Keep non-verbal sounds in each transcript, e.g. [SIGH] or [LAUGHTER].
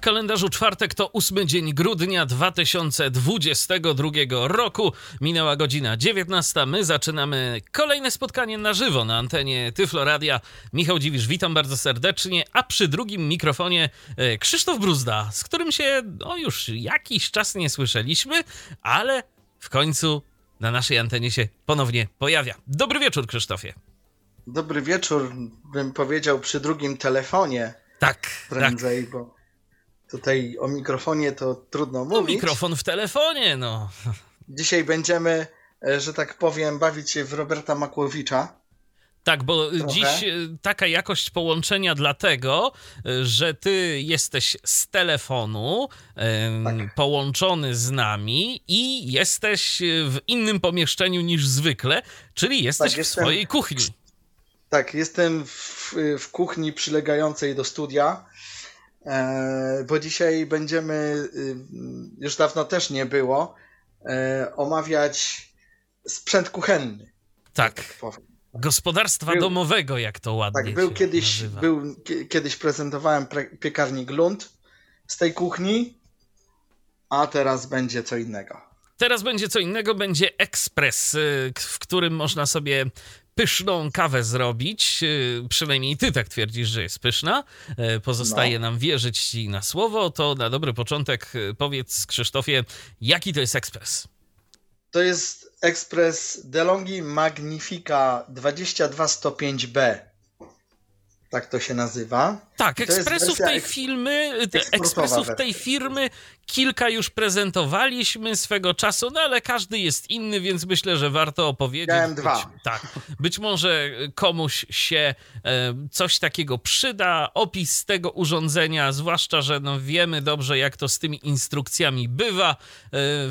W kalendarzu czwartek to ósmy dzień grudnia 2022 roku. Minęła godzina 19. My zaczynamy kolejne spotkanie na żywo na antenie Tyflo Radia. Michał Dziwisz, witam bardzo serdecznie, a przy drugim mikrofonie e, Krzysztof Bruzda, z którym się no, już jakiś czas nie słyszeliśmy, ale w końcu na naszej antenie się ponownie pojawia. Dobry wieczór, Krzysztofie. Dobry wieczór, bym powiedział przy drugim telefonie. Tak. Prędzej, tak. bo Tutaj o mikrofonie to trudno no, mówić. mikrofon w telefonie, no. Dzisiaj będziemy, e, że tak powiem, bawić się w Roberta Makłowicza. Tak, bo Trochę. dziś e, taka jakość połączenia dlatego, e, że ty jesteś z telefonu tak. połączony z nami i jesteś w innym pomieszczeniu niż zwykle, czyli jesteś tak, w jestem, swojej kuchni. Tak, jestem w, w kuchni przylegającej do studia bo dzisiaj będziemy, y, już dawno też nie było, e, omawiać sprzęt kuchenny. Tak. tak Gospodarstwa był, domowego, jak to ładnie Tak, był kiedyś, nazywa. był, kiedyś prezentowałem piekarnik Lund z tej kuchni, a teraz będzie co innego. Teraz będzie co innego, będzie ekspres, y, w którym można sobie pyszną kawę zrobić. Y, przynajmniej ty tak twierdzisz, że jest pyszna. Y, pozostaje no. nam wierzyć ci na słowo. To na dobry początek powiedz, Krzysztofie, jaki to jest ekspres? To jest ekspres DeLonghi Magnifica 2205B. Tak to się nazywa. Tak, ekspresów tej filmy, ekspresów tej firmy kilka już prezentowaliśmy swego czasu, no ale każdy jest inny, więc myślę, że warto opowiedzieć. Miałem dwa. Być, tak. Być może komuś się e, coś takiego przyda, opis tego urządzenia, zwłaszcza, że no wiemy dobrze, jak to z tymi instrukcjami bywa. E,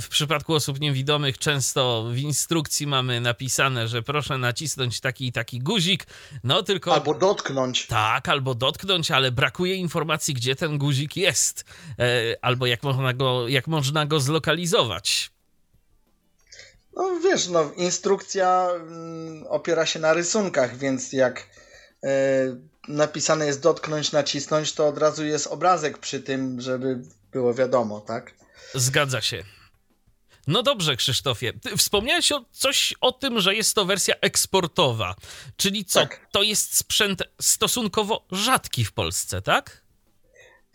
w przypadku osób niewidomych często w instrukcji mamy napisane, że proszę nacisnąć taki i taki guzik, no tylko... Albo dotknąć. Tak, albo dotknąć, ale brakuje informacji, gdzie ten guzik jest, e, albo jak można go, jak można go zlokalizować. No wiesz, no, instrukcja mm, opiera się na rysunkach, więc jak e, napisane jest dotknąć, nacisnąć, to od razu jest obrazek przy tym, żeby było wiadomo, tak? Zgadza się. No dobrze, Krzysztofie. Ty wspomniałeś o, coś o tym, że jest to wersja eksportowa. Czyli co? Tak. To jest sprzęt stosunkowo rzadki w Polsce, tak?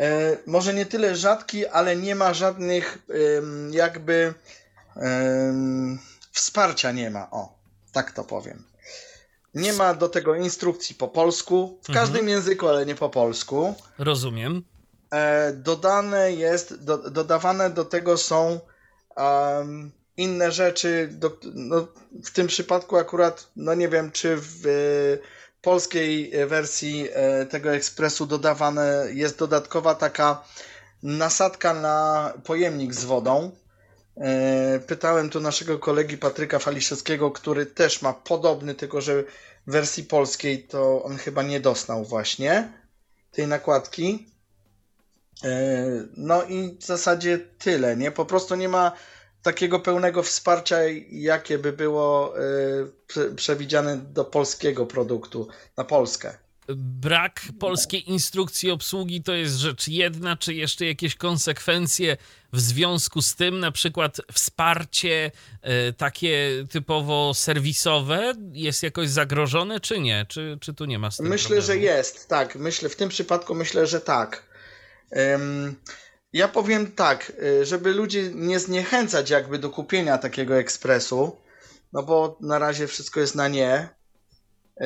E, może nie tyle rzadki, ale nie ma żadnych jakby wsparcia nie ma. O, tak to powiem. Nie ma do tego instrukcji po polsku, w każdym mhm. języku, ale nie po polsku. Rozumiem. E, dodane jest, do, dodawane do tego są um, inne rzeczy. Do, no, w tym przypadku akurat, no nie wiem, czy w polskiej wersji e, tego ekspresu dodawane jest dodatkowa taka nasadka na pojemnik z wodą. E, pytałem tu naszego kolegi Patryka Faliszewskiego, który też ma podobny, tylko że w wersji polskiej to on chyba nie dostał właśnie tej nakładki. E, no i w zasadzie tyle, nie? Po prostu nie ma takiego pełnego wsparcia, jakie by było y, przewidziane do polskiego produktu, na Polskę. Brak polskiej instrukcji obsługi to jest rzecz jedna, czy jeszcze jakieś konsekwencje w związku z tym, na przykład wsparcie y, takie typowo serwisowe jest jakoś zagrożone, czy nie? Czy, czy tu nie ma z Myślę, problemu? że jest, tak. Myślę, w tym przypadku myślę, że tak. Um, ja powiem tak, y, żeby ludzi nie zniechęcać jakby do kupienia takiego ekspresu, no bo na razie wszystko jest na nie, y,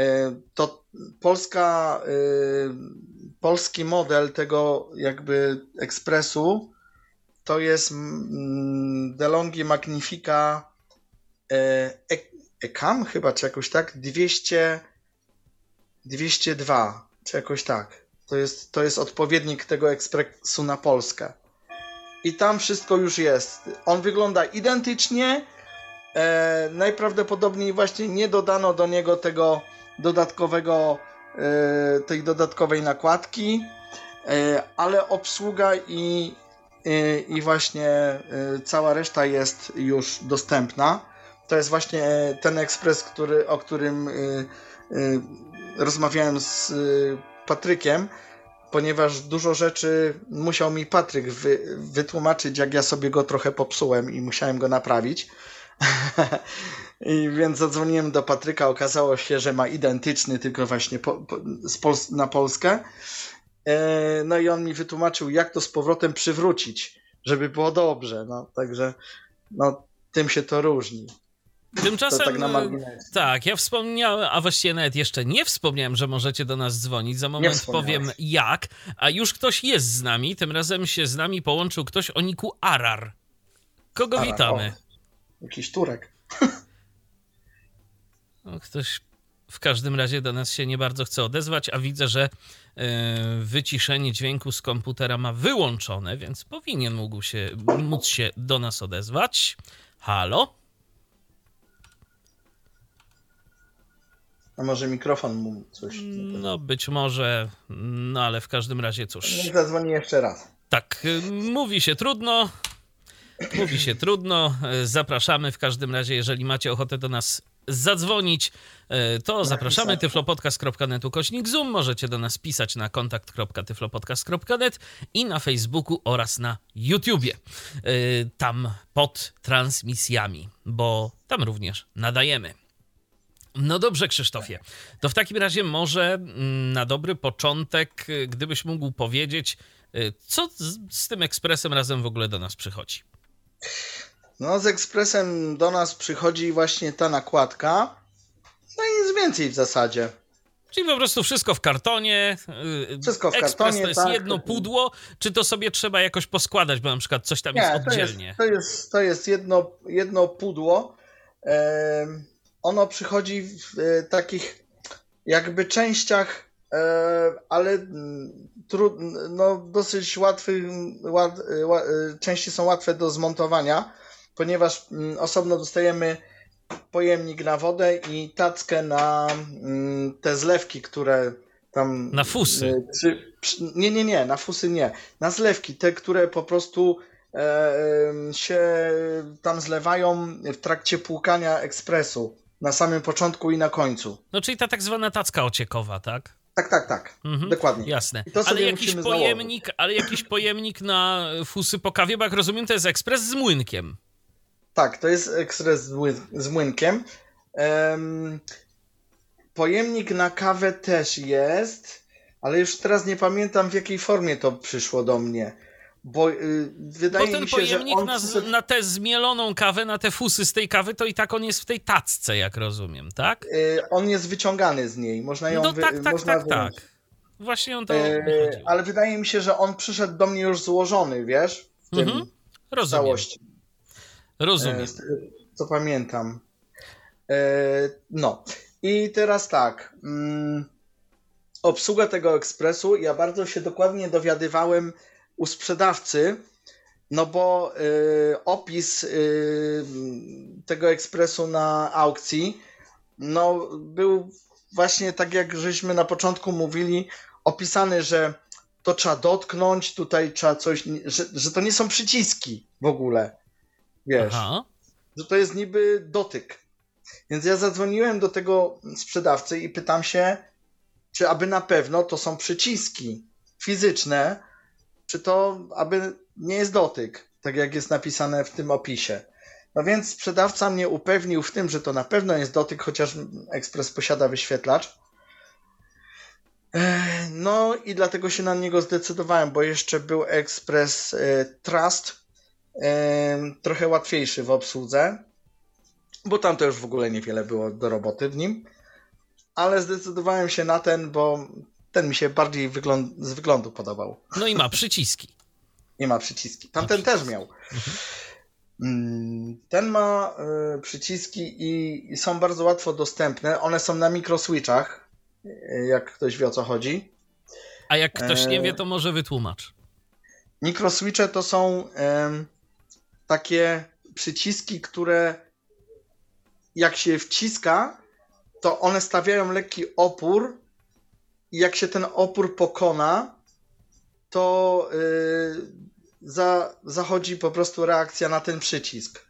to polska, y, polski model tego jakby ekspresu to jest mm, DeLonghi Magnifica Ecam chyba, czy jakoś tak, 200, 202, czy jakoś tak. To jest, to jest odpowiednik tego ekspresu na Polskę. I tam wszystko już jest. On wygląda identycznie. E, najprawdopodobniej właśnie nie dodano do niego tego dodatkowego, e, tej dodatkowej nakładki. ale obsługa i, i właśnie cała reszta jest już dostępna. To jest właśnie ten ekspres, który, o którym rozmawiałem z Patrykiem, ponieważ dużo rzeczy musiał mi Patryk wy, wytłumaczyć, jak ja sobie go trochę popsułem i musiałem go naprawić. [LAUGHS] I więc zadzwoniłem do Patryka, okazało się, że ma identyczny, tylko właśnie po, po, na Polskę. E, no i on mi wytłumaczył, jak to z powrotem przywrócić, żeby było dobrze. No, także no, tym się to różni. Tymczasem, tak, tak, ja wspomniałem, a właściwie nawet jeszcze nie wspomniałem, że możecie do nas dzwonić. Za moment powiem jak, a już ktoś jest z nami. Tym razem się z nami połączył ktoś o niku Arar. Kogo Arar, witamy? O, jakiś Turek. [LAUGHS] No, ktoś w każdym razie do nas się nie bardzo chce odezwać, a widzę, że yy, wyciszenie dźwięku z komputera ma wyłączone, więc powinien mógł się, móc się do nas odezwać. Halo? A może mikrofon mu coś. No być może, no ale w każdym razie cóż. Niech zadzwoni jeszcze raz. Tak, y, mówi się trudno. Mówi się trudno. Y, zapraszamy w każdym razie, jeżeli macie ochotę do nas zadzwonić, y, to zapraszamy tyflopodcast.net ukośnik Zoom. Możecie do nas pisać na kontakt.tyflopodcast.net i na Facebooku oraz na YouTubie. Tam pod transmisjami, bo tam również nadajemy. No dobrze, Krzysztofie. To w takim razie może mm, na dobry początek, y, gdybyś mógł powiedzieć, y, co z, z tym ekspresem razem w ogóle do nas przychodzi? No, z ekspresem do nas przychodzi właśnie ta nakładka. No i nic więcej w zasadzie. Czyli po prostu wszystko w kartonie. Y, wszystko w Ekspres kartonie. to jest tak. jedno pudło, czy to sobie trzeba jakoś poskładać, bo na przykład coś tam Nie, jest oddzielnie? To jest, to jest, to jest jedno, jedno pudło. Ehm ono przychodzi w e, takich jakby częściach, e, ale mm, no, dosyć łatwych, łat, e, części są łatwe do zmontowania, ponieważ mm, osobno dostajemy pojemnik na wodę i tackę na mm, te zlewki, które tam. Na fusy. nie, nie, nie, na fusy nie. Na zlewki, te, które po prostu się tam zlewają w trakcie płukania ekspresu na samym początku i na końcu. No czyli ta tak zwana tacka ociekowa, tak? Tak, tak, tak. Mhm, Dokładnie. Jasne. ale jakiś pojemnik, ale jakiś pojemnik na fusy po kawie, bo jak rozumiem, to jest ekspres z młynkiem. Tak, to jest ekspres z, młyn z młynkiem. Um, pojemnik na kawę też jest, ale już teraz nie pamiętam w jakiej formie to przyszło do mnie. Bo yy, wydaje Bo ten mi się, pojemnik on... na, na tę zmieloną kawę, na te fusy z tej kawy, to i tak on jest w tej tacce, jak rozumiem, tak? Yy, on jest wyciągany z niej, można ją No wy... tak, tak, można tak, tak. Właśnie on to yy, Ale wydaje mi się, że on przyszedł do mnie już złożony, wiesz? W tym mhm. Rozumiem. całości. Rozumiem. co pamiętam. no. I teraz tak. Mm, obsługa tego ekspresu. Ja bardzo się dokładnie dowiadywałem u sprzedawcy, no bo y, opis y, tego ekspresu na aukcji no, był właśnie tak, jak żeśmy na początku mówili, opisany, że to trzeba dotknąć, tutaj trzeba coś, że, że to nie są przyciski w ogóle, wiesz, Aha. że to jest niby dotyk. Więc ja zadzwoniłem do tego sprzedawcy i pytam się, czy aby na pewno to są przyciski fizyczne, czy to aby nie jest dotyk, tak jak jest napisane w tym opisie. No więc sprzedawca mnie upewnił w tym, że to na pewno jest dotyk, chociaż Express posiada wyświetlacz. No i dlatego się na niego zdecydowałem, bo jeszcze był Express e, Trust, e, trochę łatwiejszy w obsłudze, bo tam to już w ogóle niewiele było do roboty w nim. Ale zdecydowałem się na ten, bo ten mi się bardziej wygląd z wyglądu podobał. No i ma przyciski. Nie ma przyciski. Tamten też miał. Mhm. Ten ma y, przyciski i, i, są bardzo łatwo dostępne. One są na mikroswitchach, y, jak ktoś wie o co chodzi. A jak ktoś nie wie, to może wytłumacz. Mikroswitche to są y, takie przyciski, które jak się wciska, to one stawiają lekki opór i jak się ten opór pokona, to yy, za, zachodzi po prostu reakcja na ten przycisk.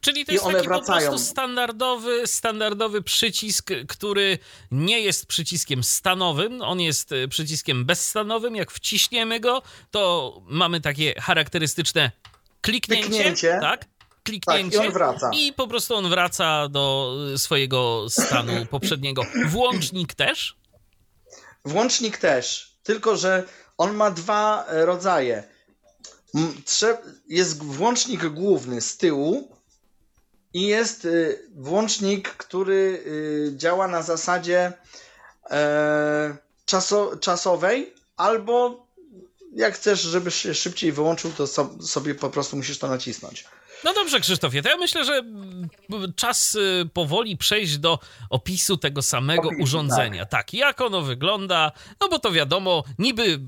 Czyli to I jest taki wracają. po prostu standardowy, standardowy przycisk, który nie jest przyciskiem stanowym, on jest y, przyciskiem bezstanowym. Jak wciśniemy go, to mamy takie charakterystyczne kliknięcie, kliknięcie. tak? Kliknięcie tak, i, on wraca. I po prostu on wraca do y, swojego stanu poprzedniego. Włącznik też? Włącznik też, tylko że on ma dwa e, rodzaje. Jest włącznik główny z tyłu, i jest y, włącznik, który y, działa na zasadzie e, czaso, czasowej, albo jak chcesz, żeby się szybciej wyłączył, to sobie po prostu musisz to nacisnąć. No dobrze, Krzysztofie, to ja myślę, że czas y, powoli przejść do opisu tego samego Opis, urządzenia. Tak. tak, jak ono wygląda, no bo to wiadomo, niby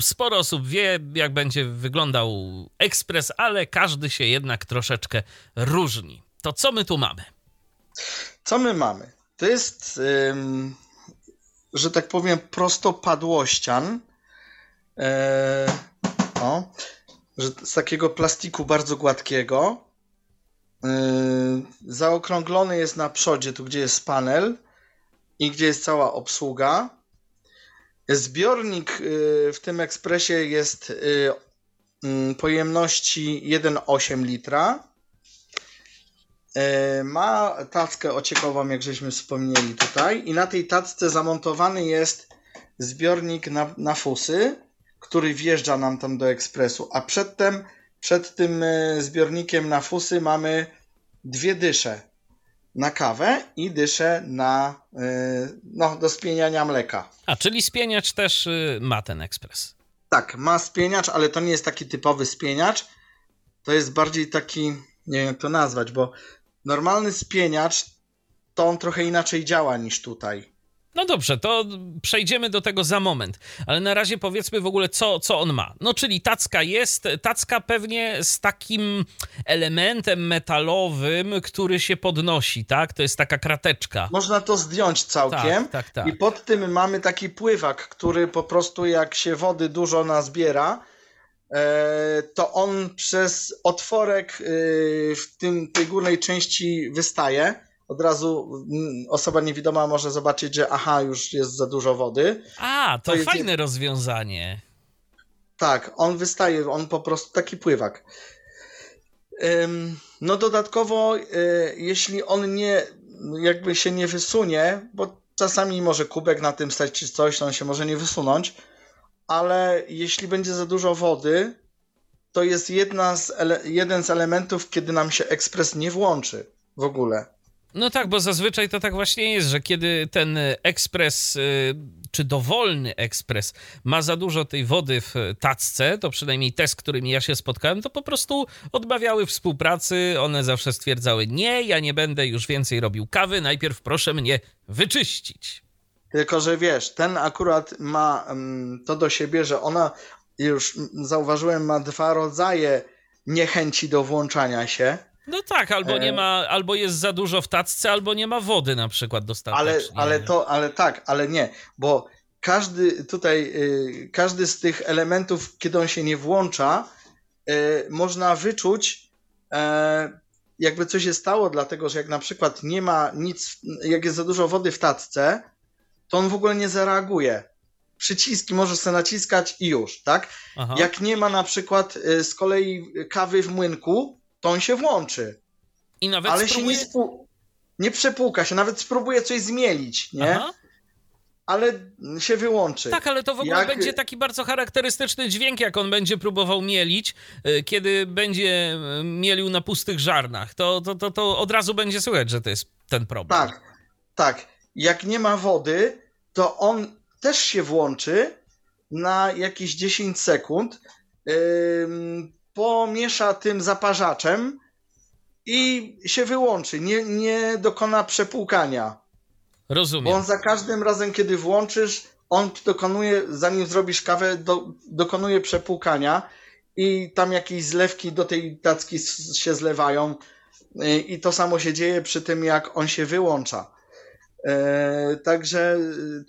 sporo osób wie, jak będzie wyglądał ekspres, ale każdy się jednak troszeczkę różni. To co my tu mamy? Co my mamy? To jest, ym, że tak powiem, prostopadłościan. E, o, że z takiego plastiku bardzo gładkiego. Yy, zaokrąglony jest na przodzie, tu gdzie jest panel i gdzie jest cała obsługa. Zbiornik yy, w tym ekspresie jest yy, mm, pojemności 1,8 litra. E, ma tackę ociekową, jak żeśmy wspomnieli tutaj, i na tej tacce zamontowany jest zbiornik na, na fusy, który wjeżdża nam tam do ekspresu, a przedtem, przed tym e, zbiornikiem na fusy mamy dwie dysze na kawę i dyszę na, e, no, do spieniania mleka. A, czyli spieniacz też y, ma ten ekspres. Tak, ma spieniacz, ale to nie jest taki typowy spieniacz. To jest bardziej taki, nie wiem jak to nazwać, bo normalny spieniacz to on trochę inaczej działa niż tutaj. No dobrze, to przejdziemy do tego za moment, ale na razie powiedzmy w ogóle, co, co on ma. No, czyli tacka jest, tacka pewnie z takim elementem metalowym, który się podnosi, tak? To jest taka krateczka. Można to zdjąć całkiem. Tak, tak, tak. I pod tym mamy taki pływak, który po prostu jak się wody dużo nazbiera, E, to on przez otworek e, w tym, tej górnej części wystaje. Od razu mm, osoba niewidoma może zobaczyć, że aha, już jest za dużo wody. A, to, to fajne jest... rozwiązanie. Tak, on wystaje, on po prostu taki pływak. No dodatkowo, e, jeśli on nie, jakby się nie wysunie, bo czasami może kubek na tym stać czy coś, to on się może nie wysunąć, ale jeśli będzie za dużo wody, to jest jedna z jeden z elementów, kiedy nam się ekspres nie włączy w ogóle. No tak, bo zazwyczaj to tak właśnie jest, że kiedy ten ekspres, y, czy dowolny ekspres ma za dużo tej wody w tacce, to przynajmniej te, z którymi ja się spotkałem, to po prostu odmawiały współpracy. One zawsze stwierdzały: Nie, ja nie będę już więcej robił kawy, najpierw proszę mnie wyczyścić. Tylko, że wiesz, ten akurat ma um, to do siebie, że ona już zauważyłem, ma dwa rodzaje niechęci do włączania się. No tak, albo nie e, ma, albo jest za dużo w tacce, albo nie ma wody na przykład dostatecznie. Ale, ale to, ale tak, ale nie, bo każdy tutaj, y, każdy z tych elementów, kiedy on się nie włącza, y, można wyczuć, e, jakby coś się stało, dlatego że jak na przykład nie ma nic, jak jest za dużo wody w tacce, to on w ogóle nie zareaguje. Przyciski możesz sobie naciskać i już, tak? Aha. Jak nie ma na przykład y, z kolei kawy w młynku, to on się włączy. I nawet Ale spróbuje... się nie, nie przepłuka się, nawet spróbuje coś zmielić, nie? Aha. ale się wyłączy. Tak, ale to w ogóle jak... będzie taki bardzo charakterystyczny dźwięk, jak on będzie próbował mielić, y, kiedy będzie y, mielił na pustych żarnach. To, to, to, to od razu będzie słychać, że to jest ten problem. Tak, tak jak nie ma wody, to on też się włączy na jakieś 10 sekund, yy, pomiesza tym zaparzaczem i się wyłączy. Nie, nie dokona przepłukania. Rozumiem. Bo on za każdym razem, kiedy włączysz, on dokonuje, zanim zrobisz kawę, do, dokonuje przepłukania i tam jakieś zlewki do tej tacki się zlewają. Yy, I to samo się dzieje przy tym, jak on się wyłącza. E, także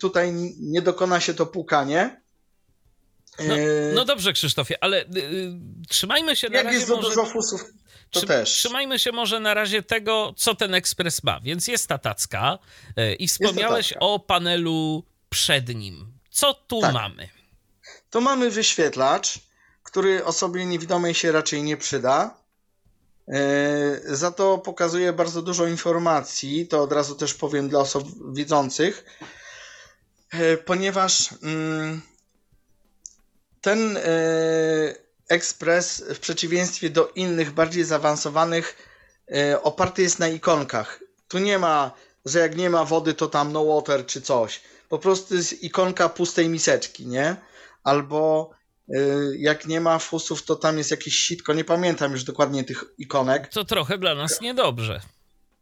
tutaj nie dokona się to pukanie. No, no dobrze, Krzysztofie, ale y, y, trzymajmy się na Jak razie. Jak jest może... dużo fusów, to Trzy, też. Trzymajmy się może na razie tego, co ten ekspres ma. Więc jest ta tacka y, i wspomniałeś o panelu przed nim. Co tu tak. mamy? To mamy wyświetlacz, który osobie niewidomej się raczej nie przyda. E, za to pokazuje bardzo dużo informacji, to od razu też powiem dla osób widzących, e, ponieważ mm, ten e, ekspres w przeciwieństwie do innych, bardziej zaawansowanych, oparty jest na ikonkach. Tu nie ma, że jak nie ma wody, to tam no water czy coś. Po prostu jest ikonka pustej miseczki, nie? Albo Y, jak nie ma fusów, to tam jest jakieś sitko, nie pamiętam już dokładnie tych ikonek. To trochę dla nas niedobrze.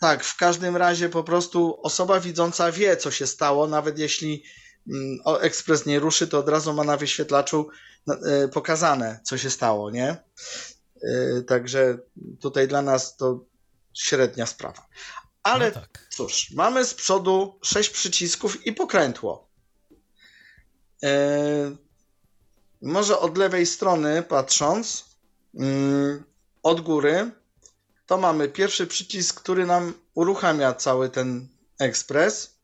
Tak, w każdym razie po prostu osoba widząca wie, co się stało, nawet jeśli mm, ekspres nie ruszy, to od razu ma na wyświetlaczu pokazane, co się stało, nie? Y, także tutaj dla nas to średnia sprawa. Ale no tak. cóż, mamy z przodu sześć przycisków i pokrętło. Może od lewej strony patrząc, mm, od góry, to mamy pierwszy przycisk, który nam uruchamia cały ten ekspres.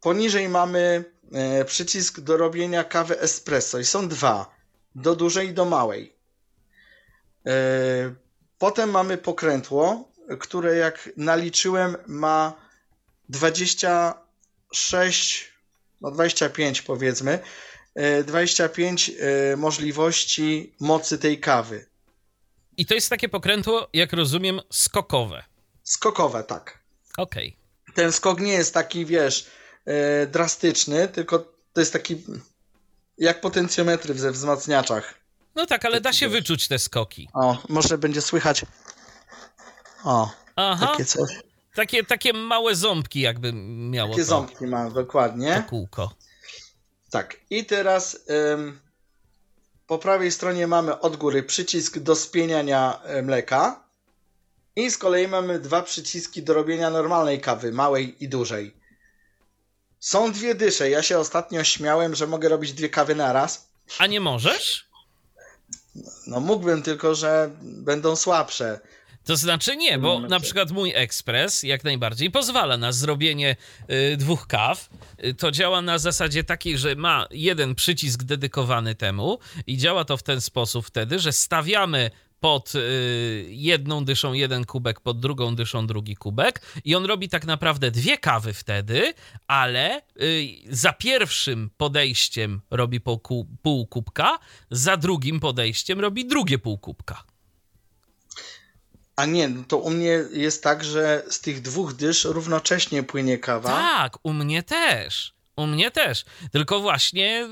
Poniżej mamy e, przycisk do robienia kawy espresso i są dwa, do dużej i do małej. E, potem mamy pokrętło, które jak naliczyłem ma 26, no 25 powiedzmy, 25 e, możliwości mocy tej kawy. I to jest takie pokrętło, jak rozumiem, skokowe. Skokowe, tak. Okej. Okay. Ten skok nie jest taki, wiesz, e, drastyczny, tylko to jest taki jak potencjometry ze wzmacniaczach. No tak, ale da się wyczuć te skoki. O, może będzie słychać. O, Aha. takie coś. Takie, takie małe ząbki jakby miało Takie to. ząbki ma, dokładnie. To kółko. Tak, i teraz ym, po prawej stronie mamy od góry przycisk do spieniania e, mleka i z kolei mamy dwa przyciski do robienia normalnej kawy, małej i dużej. Są dwie dysze. Ja się ostatnio śmiałem, że mogę robić dwie kawy na raz. A nie możesz? No mógłbym, tylko że będą słabsze. To znaczy nie, bo na przykład mój ekspres jak najbardziej pozwala na zrobienie y, dwóch kaw. Y, to działa na zasadzie takiej, że ma jeden przycisk dedykowany temu i działa to w ten sposób wtedy, że stawiamy pod y, jedną dyszą jeden kubek, pod drugą dyszą drugi kubek i on robi tak naprawdę dwie kawy wtedy, ale y, za pierwszym podejściem robi pół, pół kubka, za drugim podejściem robi drugie pół kubka. A nie, no to u mnie jest tak, że z tych dwóch dysz równocześnie płynie kawa. Tak, u mnie też. U mnie też. Tylko właśnie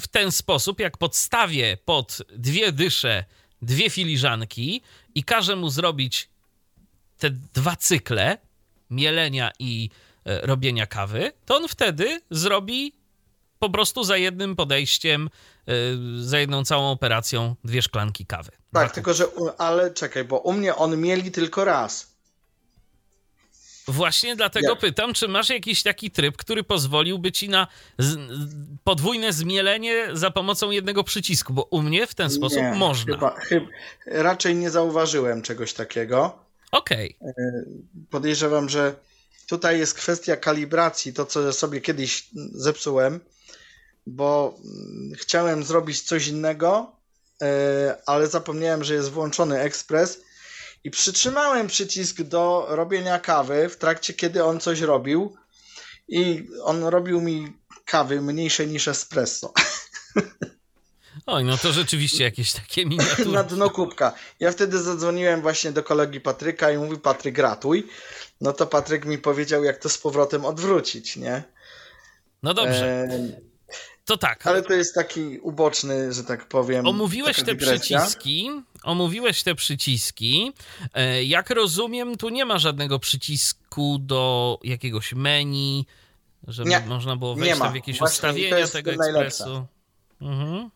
w ten sposób, jak podstawię pod dwie dysze dwie filiżanki i każę mu zrobić te dwa cykle mielenia i e, robienia kawy, to on wtedy zrobi po prostu za jednym podejściem, y, za jedną całą operacją dwie szklanki kawy. Tak, tylko że, ale czekaj, bo u mnie on mieli tylko raz. Właśnie dlatego Jak? pytam, czy masz jakiś taki tryb, który pozwoliłby ci na z, podwójne zmielenie za pomocą jednego przycisku, bo u mnie w ten sposób nie, można. Chyba, chyba, raczej nie zauważyłem czegoś takiego. Okej. Okay. Podejrzewam, że tutaj jest kwestia kalibracji, to co sobie kiedyś zepsułem bo mm, chciałem zrobić coś innego, e, ale zapomniałem, że jest włączony ekspres i przytrzymałem przycisk do robienia kawy w trakcie, kiedy on coś robił i on robił mi kawy mniejsze niż espresso. Oj, no to rzeczywiście jakieś takie [LAUGHS] miniatury. Na dno kubka. Ja wtedy zadzwoniłem właśnie do kolegi Patryka i mówi Patryk gratuj. No to Patryk mi powiedział jak to z powrotem odwrócić, nie? No dobrze. E to tak. Ale to jest taki uboczny, że tak powiem. Omówiłeś te przyciski. Omówiłeś te przyciski. E, jak rozumiem, tu nie ma żadnego przycisku do jakiegoś menu, żeby nie, można było wejść w jakieś Właśnie ustawienia tego ekspresu. Mhm.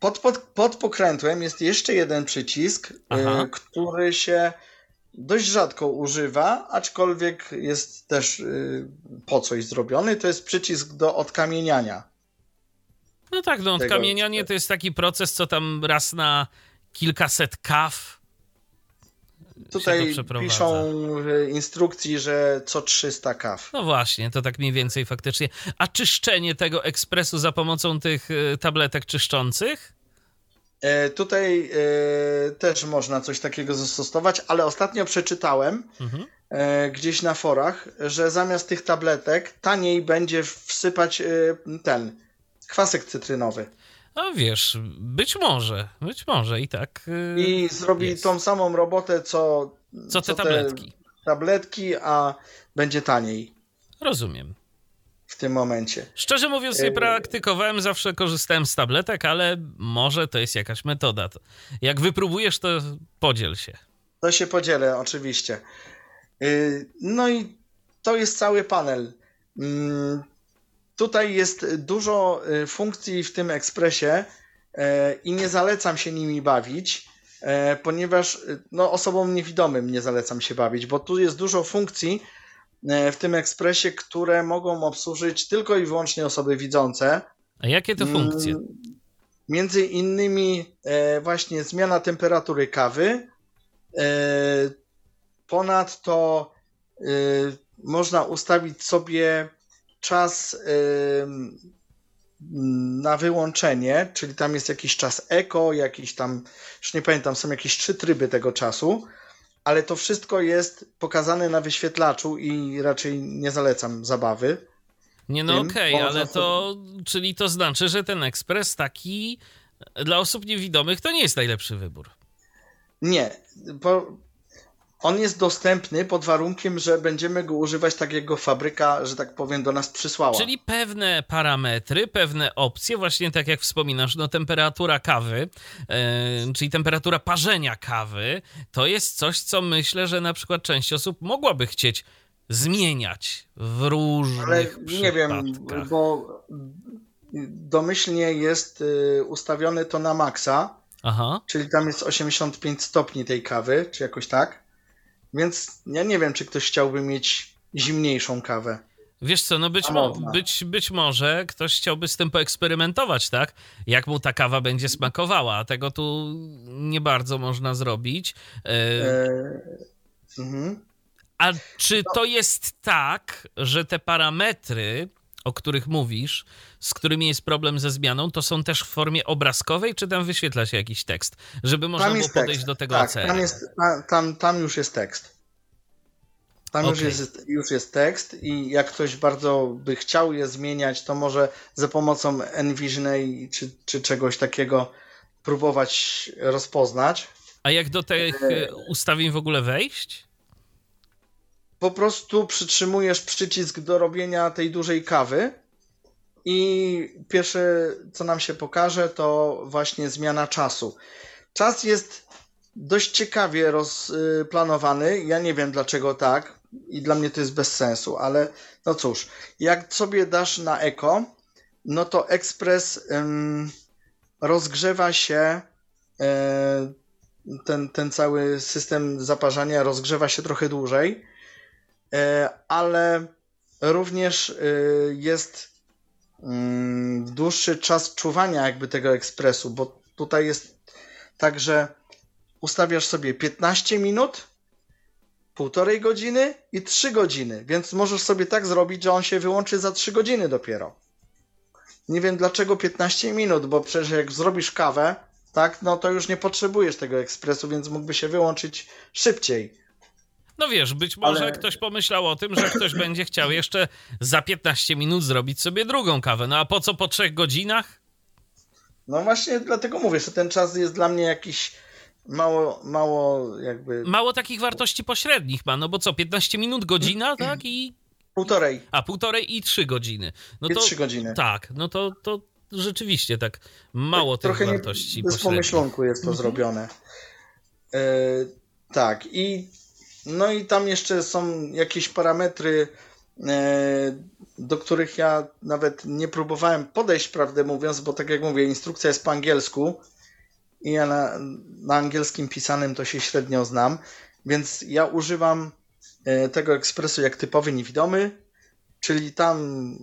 Pod, pod, pod pokrętłem jest jeszcze jeden przycisk, y, który się dość rzadko używa, aczkolwiek jest też y, po coś zrobiony. To jest przycisk do odkamieniania. No tak, no odkamienianie to jest taki proces, co tam raz na kilkaset kaw Tutaj piszą w instrukcji, że co 300 kaw. No właśnie, to tak mniej więcej faktycznie. A czyszczenie tego ekspresu za pomocą tych e, tabletek czyszczących? E, tutaj e, też można coś takiego zastosować, ale ostatnio przeczytałem mhm. e, gdzieś na forach, że zamiast tych tabletek taniej będzie wsypać e, ten kwasek cytrynowy. No wiesz, być może, być może i tak. Yy, I zrobi jest. tą samą robotę, co, co te co tabletki. Te tabletki, a będzie taniej. Rozumiem. W tym momencie. Szczerze mówiąc, nie yy, praktykowałem, zawsze korzystałem z tabletek, ale może to jest jakaś metoda. Jak wypróbujesz, to podziel się. To się podzielę, oczywiście. Yy, no i to jest cały panel. Tutaj jest dużo y, funkcji w tym ekspresie y, i nie zalecam się nimi bawić, y, ponieważ no, osobom niewidomym nie zalecam się bawić, bo tu jest dużo funkcji w tym ekspresie, które mogą obsłużyć tylko i wyłącznie osoby widzące. A jakie to funkcje? Mm, między innymi właśnie zmiana temperatury kawy. Ponadto można ustawić sobie czas na wyłączenie, czyli tam jest jakiś czas eko, jakiś tam, już nie pamiętam, są jakieś trzy tryby tego czasu, ale to wszystko jest pokazane na wyświetlaczu i raczej nie zalecam zabawy. Nie no okej, okay, ale to, czyli to znaczy, że ten ekspres taki dla osób niewidomych to nie jest najlepszy wybór. Nie, bo on jest dostępny pod warunkiem, że będziemy go używać tak, jak go fabryka, że tak powiem, do nas przysłała. Czyli pewne parametry, pewne opcje, właśnie tak jak wspominasz, no temperatura kawy, yy, czyli temperatura parzenia kawy, to jest coś, co myślę, że na przykład część osób mogłaby chcieć zmieniać w różnych Ale nie wiem, bo domyślnie jest y, ustawione to na maksa, Aha. czyli tam jest 85 stopni tej kawy, czy jakoś tak. Więc ja nie wiem, czy ktoś chciałby mieć zimniejszą kawę. Wiesz co, no być, mo być, być może ktoś chciałby z tym poeksperymentować, tak? Jak mu ta kawa będzie smakowała, a tego tu nie bardzo można zrobić. E... E... Mhm. A czy to jest tak, że te parametry, o których mówisz, z którymi jest problem ze zmianą, to są też w formie obrazkowej, czy tam wyświetla się jakiś tekst, żeby można było podejść tekst. do tego tak, Tam, jest, tam, tam już jest tekst. Tam okay. już, jest, już jest tekst i jak ktoś bardzo by chciał je zmieniać, to może za pomocą Envision czy, czy czegoś takiego próbować rozpoznać. A jak do tych e, ustawień w ogóle wejść? Po prostu przytrzymujesz przycisk do robienia tej dużej kawy i pierwsze, co nam się pokaże, to właśnie zmiana czasu. Czas jest dość ciekawie rozplanowany. Ja nie wiem dlaczego tak i dla mnie to jest bez sensu, ale no cóż, jak sobie dasz na eko, no to ekspres ym, rozgrzewa się, y, ten, ten cały system zaparzania rozgrzewa się trochę dłużej, ale również y, jest Mm, dłuższy czas czuwania jakby tego ekspresu, bo tutaj jest tak, że ustawiasz sobie 15 minut, półtorej godziny i 3 godziny, więc możesz sobie tak zrobić, że on się wyłączy za 3 godziny dopiero. Nie wiem dlaczego 15 minut, bo przecież jak zrobisz kawę, tak, no to już nie potrzebujesz tego ekspresu, więc mógłby się wyłączyć szybciej. No wiesz, być może Ale... ktoś pomyślał o tym, że ktoś będzie chciał jeszcze za 15 minut zrobić sobie drugą kawę. No a po co po trzech godzinach? No właśnie dlatego mówię, że ten czas jest dla mnie jakiś mało, mało jakby... Mało takich wartości pośrednich ma, no bo co, 15 minut, godzina, [CLEARS THROAT] tak? I... Półtorej. A, półtorej i trzy godziny. No I to, trzy godziny. Tak, no to, to rzeczywiście tak mało tak, tych wartości nie, Bez pomyślonku jest to mhm. zrobione. Yy, tak, i no i tam jeszcze są jakieś parametry, e, do których ja nawet nie próbowałem podejść, prawdę mówiąc, bo tak jak mówię, instrukcja jest po angielsku i ja na, na angielskim pisanym to się średnio znam, więc ja używam e, tego ekspresu jak typowy niewidomy, czyli tam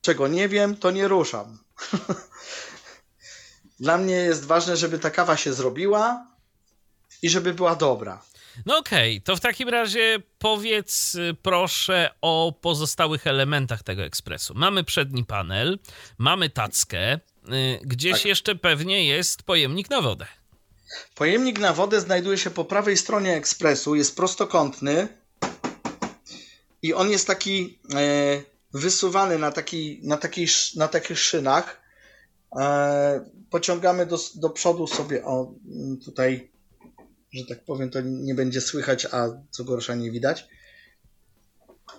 czego nie wiem, to nie ruszam. [LAUGHS] Dla mnie jest ważne, żeby ta kawa się zrobiła i żeby była dobra. No okej, okay. to w takim razie powiedz y, proszę o pozostałych elementach tego ekspresu. Mamy przedni panel, mamy tackę, y, gdzieś tak. jeszcze pewnie jest pojemnik na wodę. Pojemnik na wodę znajduje się po prawej stronie ekspresu, jest prostokątny i on jest taki e, wysuwany na, taki, na, taki, na takich szynach. E, pociągamy do, do przodu sobie, o tutaj że tak powiem, to nie będzie słychać, a co gorsza nie widać.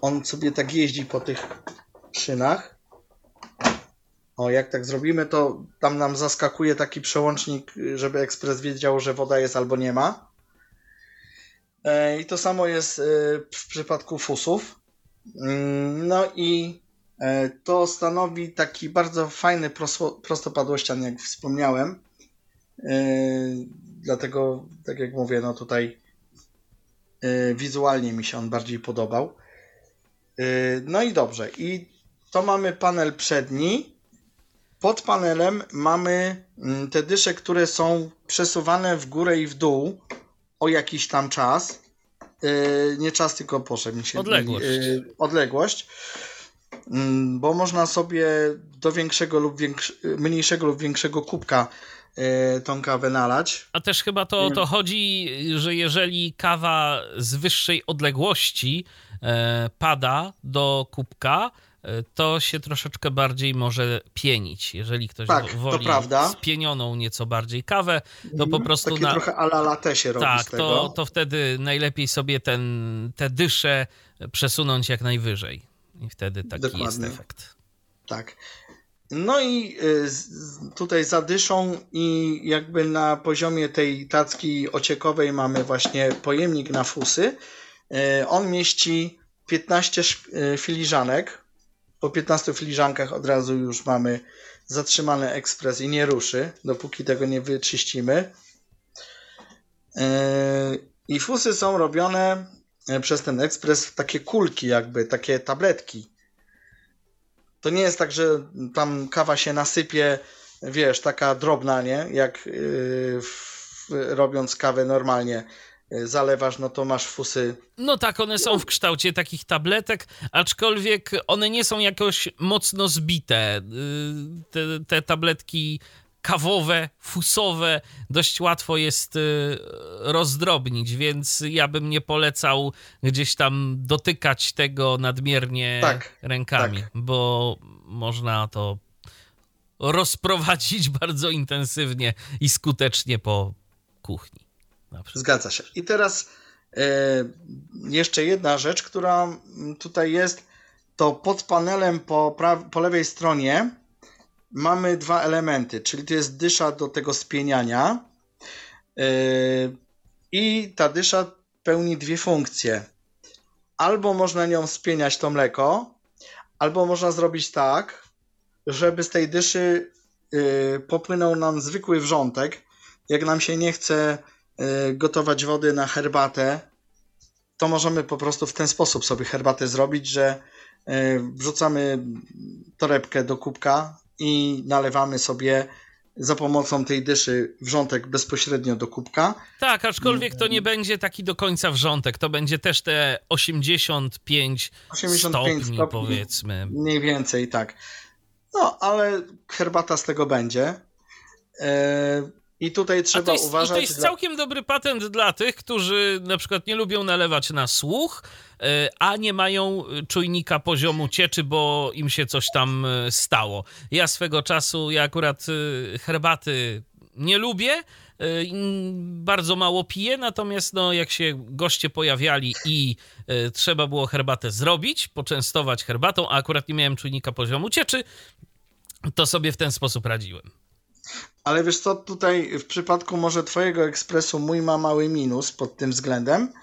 On sobie tak jeździ po tych szynach. O, jak tak zrobimy, to tam nam zaskakuje taki przełącznik, żeby ekspres wiedział, że woda jest albo nie ma. E, I to samo jest e, w przypadku fusów. Mm, no i e, to stanowi taki bardzo fajny prostopadłościan, jak wspomniałem. Dlatego, tak jak mówię, no tutaj yy, wizualnie mi się on bardziej podobał. Yy, no i dobrze. I to mamy panel przedni. Pod panelem mamy yy, te dysze, które są przesuwane w górę i w dół o jakiś tam czas. Y, nie czas, tylko proszę mi się. Odległość. Y, odległość. Mm, bo można sobie do większego lub większ, mniejszego lub większego kubka tą kawę nalać. A też chyba to, to chodzi, że jeżeli kawa z wyższej odległości e, pada do kubka, e, to się troszeczkę bardziej może pienić. Jeżeli ktoś tak, woli spienioną nieco bardziej kawę, to po mhm. prostu Takie na... trochę ala latte się robi Tak, to, to wtedy najlepiej sobie ten, te dysze przesunąć jak najwyżej. I wtedy taki Dokładnie. jest efekt. Tak. No i y, tutaj zadyszą i jakby na poziomie tej tacki ociekowej mamy właśnie pojemnik na fusy. Y, on mieści 15 y, filiżanek. Po 15 filiżankach od razu już mamy zatrzymany ekspres i nie ruszy, dopóki tego nie wyczyścimy. I fusy są robione przez ten ekspres w takie kulki, jakby takie tabletki to nie jest tak, że tam kawa się nasypie, wiesz, taka drobna, nie? Jak yy, w, robiąc kawę normalnie yy, zalewasz, no to masz fusy. No tak, one są w kształcie takich tabletek, aczkolwiek one nie są jakoś mocno zbite. Yy, te, te tabletki kawowe, fusowe dość łatwo jest y, rozdrobnić, więc ja bym nie polecał gdzieś tam dotykać tego nadmiernie tak, rękami, tak. bo można to rozprowadzić [LAUGHS] bardzo intensywnie i skutecznie po kuchni. Zgadza się. I teraz e, jeszcze jedna rzecz, która tutaj jest, to pod panelem po, po lewej stronie mamy dwa elementy, czyli to jest dysza do tego spieniania yy, i ta dysza pełni dwie funkcje. Albo można nią spieniać to mleko, albo można zrobić tak, żeby z tej dyszy yy, popłynął nam zwykły wrzątek. Jak nam się nie chce yy, gotować wody na herbatę, to możemy po prostu w ten sposób sobie herbatę zrobić, że wrzucamy torebkę do kubka, i nalewamy sobie za pomocą tej dyszy wrzątek bezpośrednio do kubka. Tak, aczkolwiek to nie będzie taki do końca wrzątek, to będzie też te 85, 85 stopni, stopni powiedzmy. Mniej więcej, tak. No, ale herbata z tego będzie. E, I tutaj trzeba jest, uważać. to jest całkiem dobry patent dla tych, którzy na przykład nie lubią nalewać na słuch, E, a nie mają czujnika poziomu cieczy, bo im się coś tam e, stało. Ja swego czasu, ja akurat e, herbaty nie lubię, bardzo mało piję, natomiast no, jak się goście pojawiali i trzeba było herbatę zrobić, poczęstować herbatą, a akurat nie miałem czujnika poziomu cieczy, to sobie w ten sposób radziłem. Ale wiesz co, tutaj w przypadku może twojego ekspresu mój ma mały minus pod tym względem,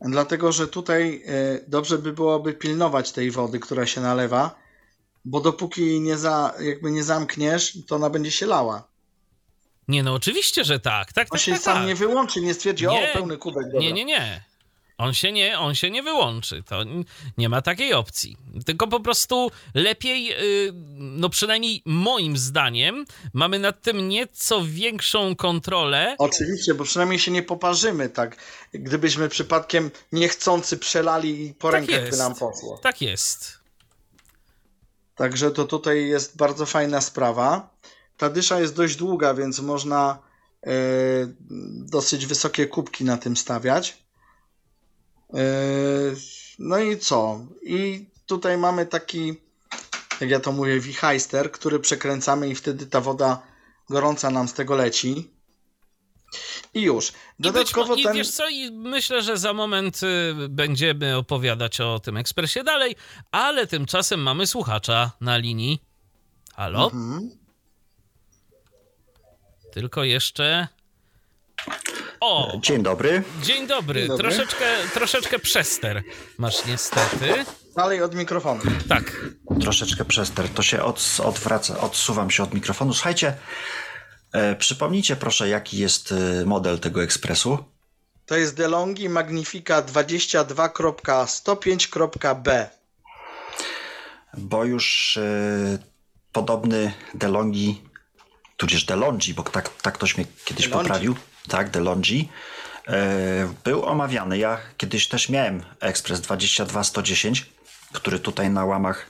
Dlatego, że tutaj e, dobrze by byłoby pilnować tej wody, która się nalewa, bo dopóki nie za, jakby nie zamkniesz, to ona będzie się lała. Nie, no oczywiście, że tak. tak, On tak się tak, sam tak. nie wyłączy, nie stwierdzi, nie, o, pełny kubek. Dobra. Nie, nie, nie. On się nie, on się nie wyłączy. To nie ma takiej opcji. Tylko po prostu lepiej, y, no przynajmniej moim zdaniem, mamy nad tym nieco większą kontrolę. Oczywiście, bo przynajmniej się nie poparzymy, tak. Gdybyśmy przypadkiem niechcący przelali i po tak rękach by nam poszło. Tak jest. Także to tutaj jest bardzo fajna sprawa. Ta dysza jest dość długa, więc można y, dosyć wysokie kubki na tym stawiać. Yy, no i co? I tutaj mamy taki, jak ja to mówię, wichajster, który przekręcamy i wtedy ta woda gorąca nam z tego leci. I już. Dodatkowo I, być, ten... I wiesz co, i myślę, że za moment y, będziemy opowiadać o tym ekspresie dalej, ale tymczasem mamy słuchacza na linii. Halo? Mhm. Tylko jeszcze o! Dzień dobry. Dzień dobry. Dzień dobry. Troszeczkę, troszeczkę przester masz niestety. Dalej od mikrofonu. Tak. Troszeczkę przester. To się od, odwraca, odsuwam się od mikrofonu. Słuchajcie, e, przypomnijcie proszę, jaki jest e, model tego ekspresu. To jest DeLonghi Magnifica 22.105.b. Bo już e, podobny DeLonghi, tudzież DeLonghi, bo tak, tak ktoś mnie kiedyś DeLonghi. poprawił tak, DeLonghi, e, był omawiany. Ja kiedyś też miałem Express 22110, który tutaj na łamach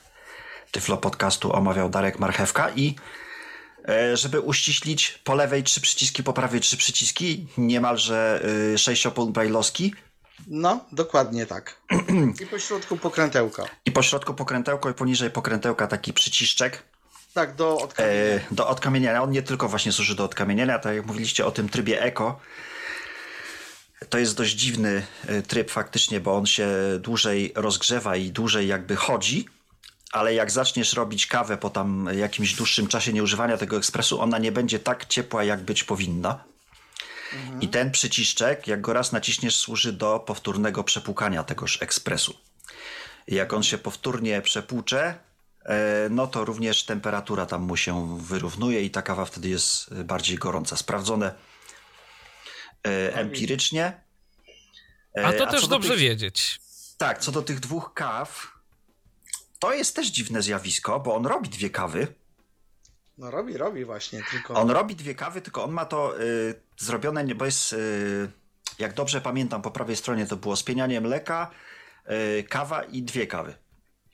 Tyflo Podcastu omawiał Darek Marchewka i e, żeby uściślić po lewej trzy przyciski, po prawej trzy przyciski, niemalże e, sześciopól brajlowski. No, dokładnie tak. [CLEARS THROAT] I po środku pokrętełka. I po środku pokrętełko i poniżej pokrętełka taki przyciszczek tak, do odkamienienia. E, do odkamieniania. On nie tylko właśnie służy do odkamieniania, tak jak mówiliście o tym trybie eko. To jest dość dziwny e, tryb faktycznie, bo on się dłużej rozgrzewa i dłużej jakby chodzi, ale jak zaczniesz robić kawę po tam jakimś dłuższym czasie nieużywania tego ekspresu, ona nie będzie tak ciepła, jak być powinna. Mhm. I ten przyciszczek, jak go raz naciśniesz, służy do powtórnego przepłukania tegoż ekspresu. Jak on się powtórnie przepłucze, no to również temperatura tam mu się wyrównuje i ta kawa wtedy jest bardziej gorąca. Sprawdzone e, empirycznie. E, A to A też dobrze tych, wiedzieć. Tak, co do tych dwóch kaw, to jest też dziwne zjawisko, bo on robi dwie kawy. No robi, robi właśnie, tylko... On robi dwie kawy, tylko on ma to y, zrobione, bo jest, y, jak dobrze pamiętam, po prawej stronie to było spienianie mleka, y, kawa i dwie kawy.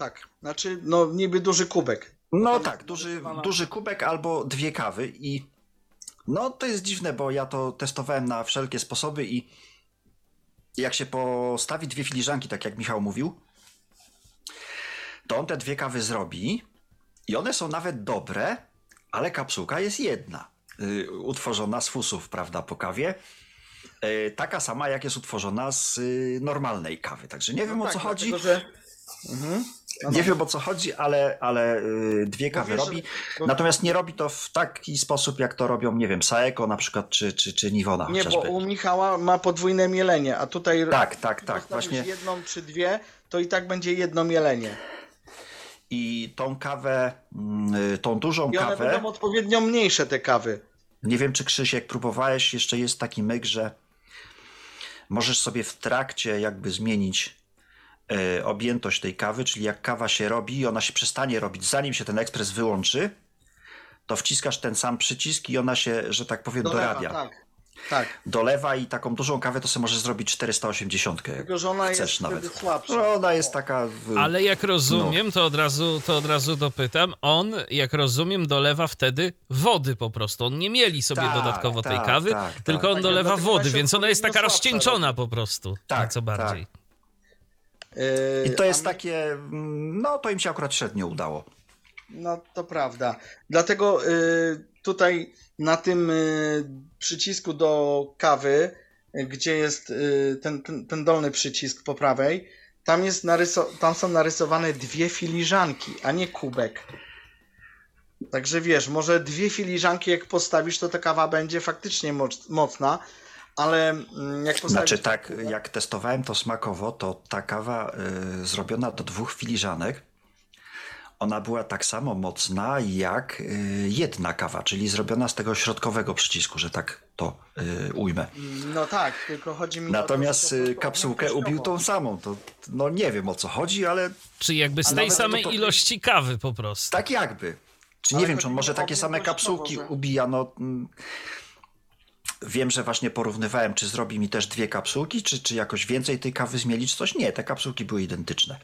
Tak, znaczy, no niby duży kubek. No tak, duży, duży kubek albo dwie kawy i no to jest dziwne, bo ja to testowałem na wszelkie sposoby i jak się postawi dwie filiżanki, tak jak Michał mówił, to on te dwie kawy zrobi i one są nawet dobre, ale kapsułka jest jedna. Yy, utworzona z fusów, prawda, po kawie. Yy, taka sama, jak jest utworzona z yy, normalnej kawy. Także nie no wiem tak, o co chodzi. Że... Mhm. No, nie wiem o co chodzi, ale, ale yy, dwie kawy wiesz, robi. To... Natomiast nie robi to w taki sposób, jak to robią, nie wiem, Saeko na przykład, czy, czy, czy Niwona. Nie, chociażby. bo u Michała ma podwójne mielenie, a tutaj. Tak, tak, tak. Właśnie. jedną czy dwie, to i tak będzie jedno mielenie. I tą kawę, yy, tą dużą I one kawę. będą odpowiednio mniejsze te kawy. Nie wiem, czy Krzysiek próbowałeś, jeszcze jest taki myk, że możesz sobie w trakcie jakby zmienić objętość tej kawy, czyli jak kawa się robi i ona się przestanie robić, zanim się ten ekspres wyłączy, to wciskasz ten sam przycisk i ona się, że tak powiem, Dolewa, dorabia. Tak. Tak. Dolewa i taką dużą kawę to sobie możesz zrobić 480. Tylko, że ona chcesz jest nawet. słabsza. No, ona jest taka. W... Ale jak rozumiem, no. to, od razu, to od razu dopytam. On, jak rozumiem, dolewa wtedy wody po prostu. On nie mieli sobie tak, dodatkowo tej tak, kawy, tak, tylko on tak. dolewa wody, więc ona jest taka rozcieńczona po prostu. Tak, co bardziej. Tak. I to jest takie, no to im się akurat średnio udało. No to prawda. Dlatego y, tutaj na tym y, przycisku do kawy, gdzie jest ten, ten, ten dolny przycisk po prawej, tam, jest naryso- tam są narysowane dwie filiżanki, a nie kubek. Także wiesz, może dwie filiżanki jak postawisz, to ta kawa będzie faktycznie mocna, ale mm, jak postawić... Znaczy tak, jak testowałem to smakowo, to ta kawa y, zrobiona do dwóch filiżanek, ona była tak samo mocna jak y, jedna kawa, czyli zrobiona z tego środkowego przycisku, że tak to y, ujmę. No tak, tylko chodzi mi Natomiast o to, że y, kapsułkę ubił tą samą. To, no nie wiem o co chodzi, ale Czy jakby z tej samej to- to- ilości kawy po prostu. tak jakby. Czy Ale nie wiem, czy on może takie same kapsułki że- ubija, no... mm, Wiem, że właśnie porównywałem, czy zrobi mi też dwie kapsułki, czy, czy jakoś więcej tej kawy zmieli, czy coś. Nie, te kapsułki były identyczne.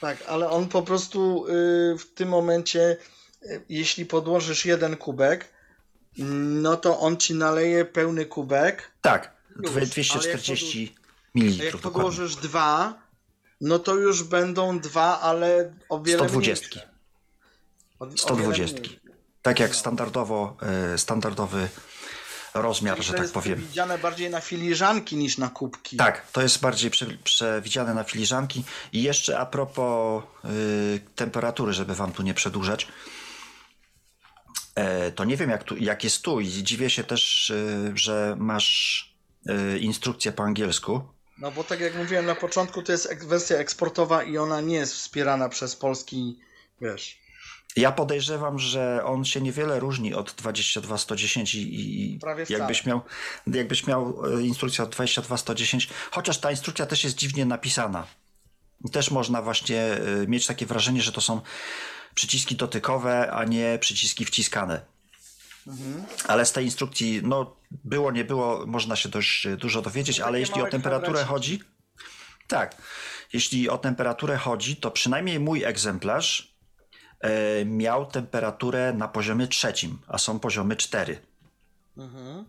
Tak, ale on po prostu y, w tym momencie, y, jeśli podłożysz jeden kubek, mm, no to on ci naleje pełny kubek. Tak, Już, dwie- ale 240 jak A ml jak dokładnie. podłożysz dwa, no to już będą dwa, ale o wiele 120. mniejsze. O- o wiele 120. mniejsze. Tak jak standardowo, e, standardowy rozmiar, że to tak jest powiem. widziane bardziej na filiżanki niż na kubki. Tak, to jest bardziej prze, przewidziane na filiżanki. I jeszcze a propos y, temperatury, żeby wam tu nie przedłużać, e, to nie wiem jak, tu, jak jest tu i dziwię się też, y, że masz y, instrukcję po angielsku. No bo tak jak mówiłem na początku, to jest wersja eksportowa i ona nie jest wspierana przez polski, wiesz. Ja podejrzewam, że on się niewiele różni od 22110 i, jakbyś miał, jakbyś miał e, instrukcję od 22110, chociaż ta instrukcja też jest dziwnie napisana. Też można właśnie e, mieć takie wrażenie, że to są przyciski dotykowe, a nie przyciski wciskane. Mhm. Ale z tej instrukcji, no było, nie było, można się dość e, dużo dowiedzieć, ale jeśli o temperaturę chodzi, tak, jeśli o temperaturę chodzi, to przynajmniej mój egzemplarz miał temperaturę na poziomie trzecim, a są poziomy cztery. Mhm.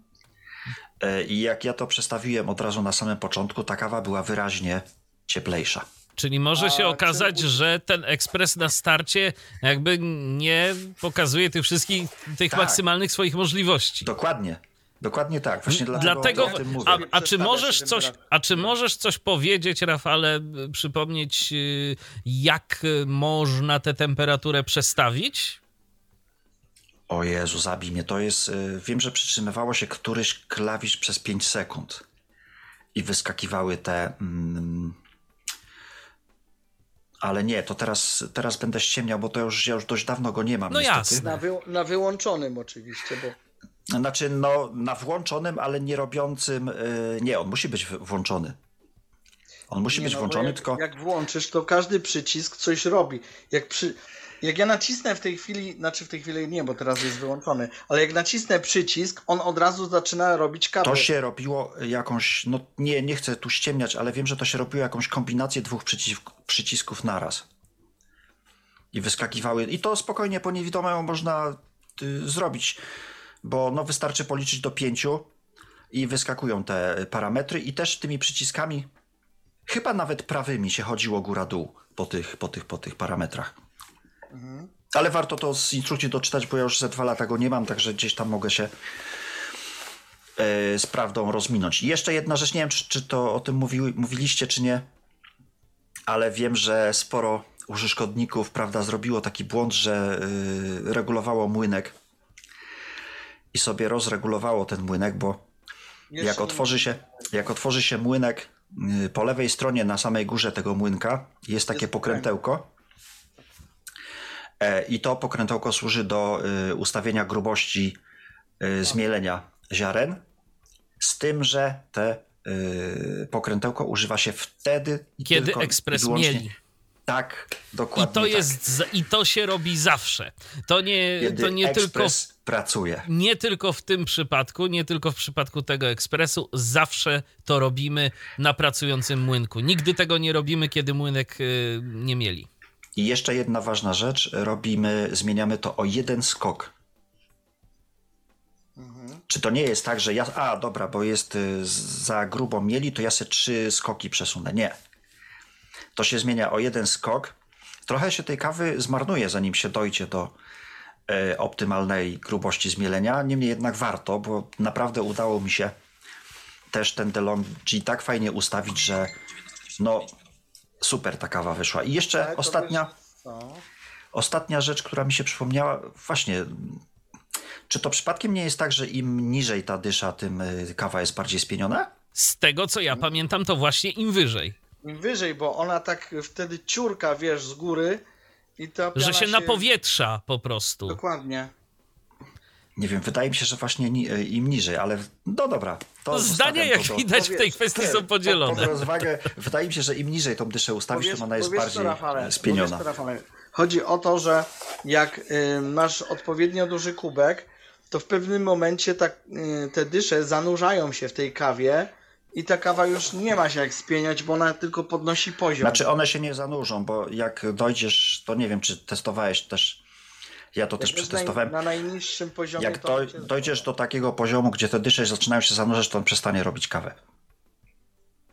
E, I jak ja to przestawiłem od razu na samym początku, ta kawa była wyraźnie cieplejsza. Czyli może się okazać, że ten ekspres na starcie jakby nie pokazuje tych wszystkich, tych Tak. maksymalnych swoich możliwości. Dokładnie. Dokładnie tak. Właśnie dlatego, Dlatego, o tym mówię. a, a, czy możesz coś, a czy możesz coś powiedzieć, Rafale, y, przypomnieć, y, jak y, można tę temperaturę przestawić? O Jezu, zabij mnie. To jest. Wiem, że przytrzymywało się któryś klawisz przez 5 sekund i wyskakiwały te. Mm, ale nie, to teraz, teraz będę ściemniał, bo to już, ja już dość dawno go nie mam. No niestety. jasne. Na, wy, na wyłączonym oczywiście, bo Znaczy, no, na włączonym, ale nie robiącym. y, nie, on musi być włączony. On musi Nie, być no, włączony, jak, tylko. Jak włączysz, to każdy przycisk coś robi. Jak, przy, jak ja nacisnę w tej chwili, znaczy w tej chwili nie, bo teraz jest wyłączony, ale jak nacisnę przycisk, on od razu zaczyna robić kabel. To się robiło jakąś, no nie, nie chcę tu ściemniać, ale wiem, że to się robiło jakąś kombinację dwóch przycisk, przycisków naraz. I wyskakiwały. I to spokojnie po niewidomemu można y, zrobić, bo no wystarczy policzyć do pięciu i wyskakują te parametry i też tymi przyciskami, chyba nawet prawymi się chodziło góra-dół po tych, po tych, po tych parametrach. Ale warto to z instrukcji doczytać, bo ja już ze dwa lata go nie mam, także gdzieś tam mogę się e, z prawdą rozminąć. I jeszcze jedna rzecz, nie wiem, czy, czy to o tym mówi, mówiliście, czy nie, ale wiem, że sporo użytkowników, prawda, zrobiło taki błąd, że y, regulowało młynek i sobie rozregulowało ten młynek, bo jak otworzy się, jak otworzy się młynek y, po lewej stronie na samej górze tego młynka jest takie pokrętełko. E, I to pokrętełko służy do y, ustawienia grubości y, zmielenia ziaren. Z tym, że te pokrętełko używa się wtedy, Kiedy ekspres mieli. Tak, I dokładnie. to tak. jest, i to się robi zawsze. To nie, Kiedy to nie tylko ekspres pracuje. nie tylko w tym przypadku, nie tylko w przypadku tego ekspresu, zawsze to robimy na pracującym młynku. Nigdy tego nie robimy, kiedy młynek y, nie mieli. I jeszcze jedna ważna rzecz, robimy, zmieniamy to o jeden skok. Czy to nie jest tak, że ja, a dobra, bo jest y, za grubo mieli, to ja se trzy skoki przesunę. Nie. To się zmienia o jeden skok. Trochę się tej kawy zmarnuje, zanim się dojdzie do e, optymalnej grubości zmielenia. Niemniej jednak warto, bo naprawdę udało mi się też ten DeLonghi tak fajnie ustawić, że no super ta kawa wyszła. I jeszcze Tak, ostatnia... Ostatnia rzecz, która mi się przypomniała, właśnie, czy to przypadkiem nie jest tak, że im niżej ta dysza, tym y, kawa jest bardziej spieniona? Z tego co ja pamiętam, to właśnie im wyżej. Im wyżej, bo ona tak wtedy ciurka, wiesz, z góry I ta Że piana się napowietrza po prostu. Dokładnie. Nie wiem, wydaje mi się, że właśnie ni e, im niżej, ale no dobra. To Zdania, zostawiam jak to widać, w tej Powiedz- kwestii Nie, są pod- podzielone. Pod rozwagę, wydaje mi się, że im niżej tą dyszę ustawisz, Powiesz- to ona jest bardziej to, Rafale, e, spieniona. to, Rafale. Chodzi o to, że jak y, masz odpowiednio duży kubek, to w pewnym momencie tak, y, te dysze zanurzają się w tej kawie i ta kawa już nie ma się jak spieniać, bo ona tylko podnosi poziom. Znaczy one się nie zanurzą, bo jak dojdziesz, to nie wiem, czy testowałeś też, ja to Jak też przetestowałem. Na, na najniższym poziomie Jak to doj, dojdziesz do takiego poziomu, gdzie te dysze zaczynają się zanurzać, to on przestanie robić kawę.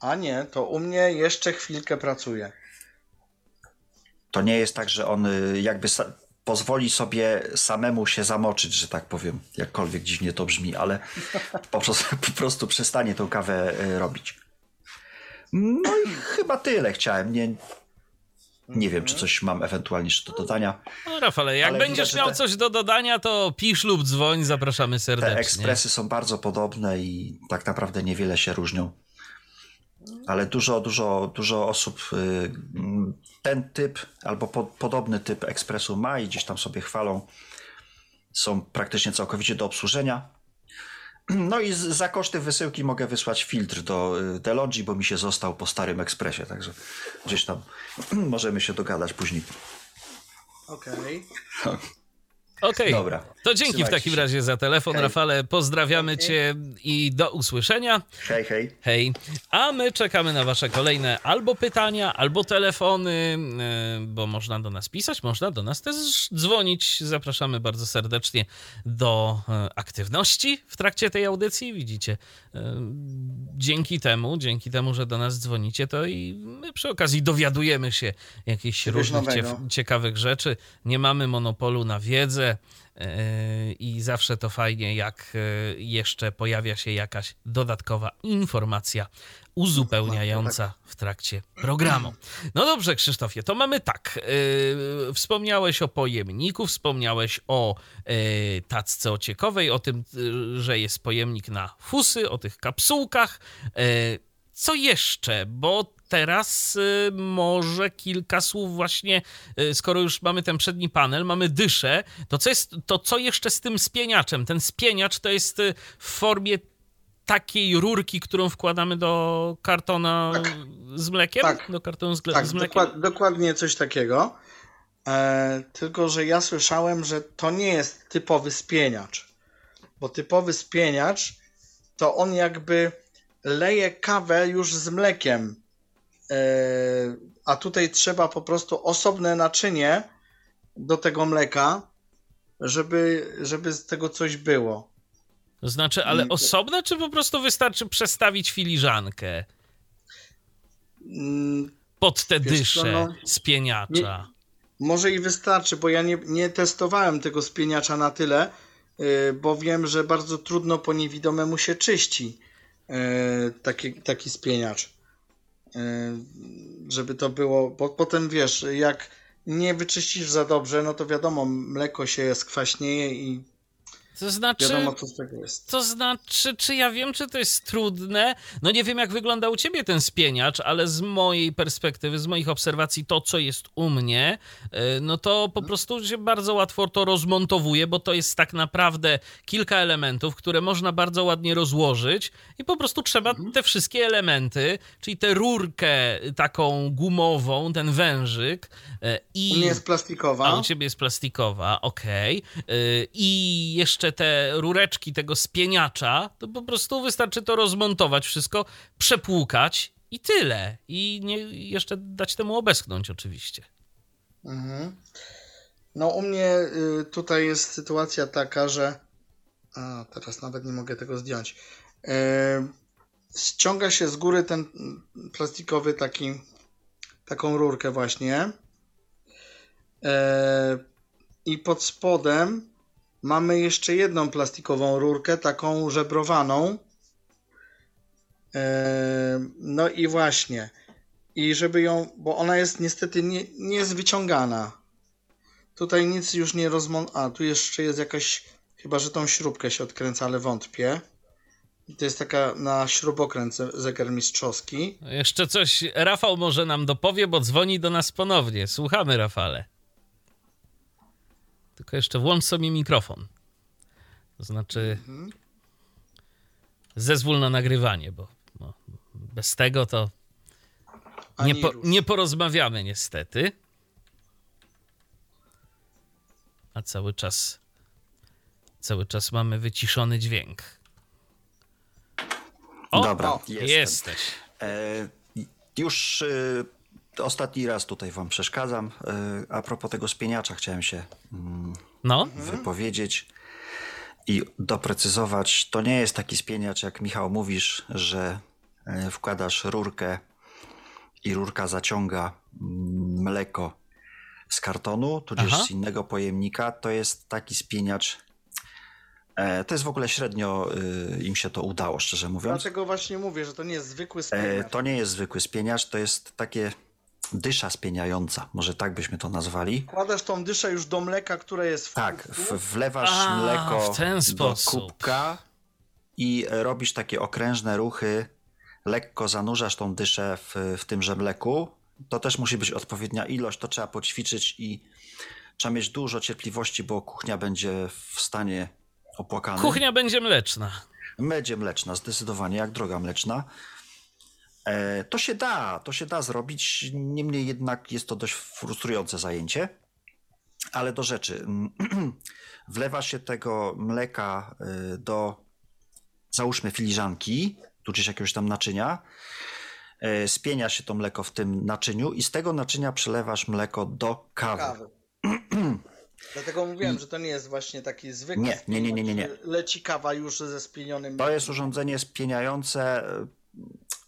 A nie, to u mnie jeszcze chwilkę pracuje. To nie jest tak, że on y, jakby pozwoli sobie samemu się zamoczyć, że tak powiem. Jakkolwiek dziwnie to brzmi, ale po prostu, po prostu przestanie tą kawę y, robić. No i chyba tyle chciałem. Nie, nie wiem, czy coś mam ewentualnie jeszcze do dodania. No, Rafale, jak Ale będziesz widać, miał te- coś do dodania, to pisz lub dzwoń, zapraszamy Te serdecznie. ekspresy są bardzo podobne i tak naprawdę niewiele się różnią. Ale dużo, dużo, dużo osób y, ten typ albo po, podobny typ ekspresu ma i gdzieś tam sobie chwalą. Są praktycznie całkowicie do obsłużenia. No i za koszty wysyłki mogę wysłać filtr do y, Delonghi, bo mi się został po starym ekspresie, także gdzieś tam [CLEARS THROAT] możemy się dogadać później. Okej. [LAUGHS] Okej, Dobra. to dzięki w takim się. razie za telefon, Hej. Rafale. Pozdrawiamy cię i do usłyszenia. Hej, hej. Hej. A my czekamy na Wasze kolejne albo pytania, albo telefony, yy, bo można do nas pisać, można do nas też dzwonić. Zapraszamy bardzo serdecznie do e, aktywności w trakcie tej audycji. Widzicie, e, dzięki temu, dzięki temu, że do nas dzwonicie, to i my przy okazji dowiadujemy się jakichś różnych ciekawych rzeczy. Nie mamy monopolu na wiedzę. Yy, I zawsze to fajnie, jak yy, jeszcze pojawia się jakaś dodatkowa informacja uzupełniająca w trakcie programu. No dobrze, Krzysztofie, to mamy tak. Yy, wspomniałeś o pojemniku, wspomniałeś o tacce ociekowej, o tym, że jest pojemnik na fusy, o tych kapsułkach. Co jeszcze? Bo teraz y, może kilka słów właśnie, y, skoro już mamy ten przedni panel, mamy dyszę, to co, jest, to co jeszcze z tym spieniaczem? Ten spieniacz to jest y, w formie takiej rurki, którą wkładamy do kartona Tak. z mlekiem? Tak. Do kartonu z, Tak, z mlekiem? dokład, dokładnie coś takiego. E, tylko, że ja słyszałem, że to nie jest typowy spieniacz. Bo typowy spieniacz to on jakby leje kawę już z mlekiem. E, a tutaj trzeba po prostu osobne naczynie do tego mleka, żeby, żeby z tego coś było. To znaczy, ale osobne, czy po prostu wystarczy przestawić filiżankę Mm, pod te Wiesz dysze no, spieniacza? Może i wystarczy, bo ja nie, nie testowałem tego spieniacza na tyle, yy, bo wiem, że bardzo trudno po niewidomemu się czyści yy, taki, taki spieniacz. Yy, żeby to było, bo potem wiesz, jak nie wyczyścisz za dobrze, no to wiadomo, mleko się skwaśnieje i To znaczy... wiadomo, co z tego jest. To znaczy, czy ja wiem, czy to jest trudne? No nie wiem, jak wygląda u ciebie ten spieniacz, ale z mojej perspektywy, z moich obserwacji, to, co jest u mnie, yy, no to po prostu się bardzo łatwo to rozmontowuje, bo to jest tak naprawdę kilka elementów, które można bardzo ładnie rozłożyć i po prostu trzeba te wszystkie elementy, czyli tę rurkę taką gumową, ten wężyk yy, i... U mnie jest plastikowa. A u ciebie jest plastikowa, okej. Yy, I jeszcze te rureczki tego spieniacza, to po prostu wystarczy to rozmontować wszystko, przepłukać i tyle. I nie, jeszcze dać temu obeschnąć oczywiście. Mhm. No u mnie y, tutaj jest sytuacja taka, że a teraz nawet nie mogę tego zdjąć. Y, ściąga się z góry ten plastikowy taki taką rurkę właśnie. Y, I pod spodem mamy jeszcze jedną plastikową rurkę, taką żebrowaną. Y, no i właśnie. I żeby ją, bo ona jest niestety nie, nie jest wyciągana. Tutaj nic już nie rozmon... A, tu jeszcze jest jakaś, chyba że tą śrubkę się odkręca, ale wątpię. To jest taka na śrubokręt ze- zegarmistrzowski. Jeszcze coś Rafał może nam dopowie, bo dzwoni do nas ponownie. Słuchamy, Rafale. Tylko jeszcze włącz sobie mikrofon. To znaczy zezwól na nagrywanie, bo, bo bez tego to nie, po, nie porozmawiamy niestety. A cały czas cały czas mamy wyciszony dźwięk. O, Dobra, o. Jesteś. E, już e, ostatni raz tutaj wam przeszkadzam. E, a propos tego spieniacza chciałem się mm, No, wypowiedzieć i doprecyzować. To nie jest taki spieniacz, jak Michał mówisz, że e, wkładasz rurkę i rurka zaciąga mm, mleko z kartonu, tudzież Aha. z innego pojemnika. To jest taki spieniacz. e, To jest w ogóle średnio im się to udało, szczerze mówiąc. Dlatego właśnie mówię, że to nie jest zwykły spieniacz. to nie jest zwykły spieniacz, to jest takie dysza spieniająca. Może tak byśmy to nazwali. Wkładasz tą dyszę już do mleka, które jest w Tak, kubku. wlewasz A, mleko w ten do kubka i robisz takie okrężne ruchy. Lekko zanurzasz tą dyszę w, w tymże mleku. To też musi być odpowiednia ilość, to trzeba poćwiczyć i trzeba mieć dużo cierpliwości, bo kuchnia będzie w stanie opłakanym. kuchnia będzie mleczna. Będzie mleczna, zdecydowanie, jak droga mleczna. E, to się da, to się da zrobić, niemniej jednak jest to dość frustrujące zajęcie. Ale do rzeczy. [CLEARS THROAT] Wlewa się tego mleka y, do, załóżmy, filiżanki, tudzież jakiegoś tam naczynia. E, Spienia się to mleko w tym naczyniu i z tego naczynia przelewasz mleko do kawy. kawy. [CLEARS THROAT] Dlatego mówiłem, że to nie jest właśnie taki zwykły Nie, nie, nie, nie, nie, Leci kawa już ze spienionym To jest urządzenie spieniające.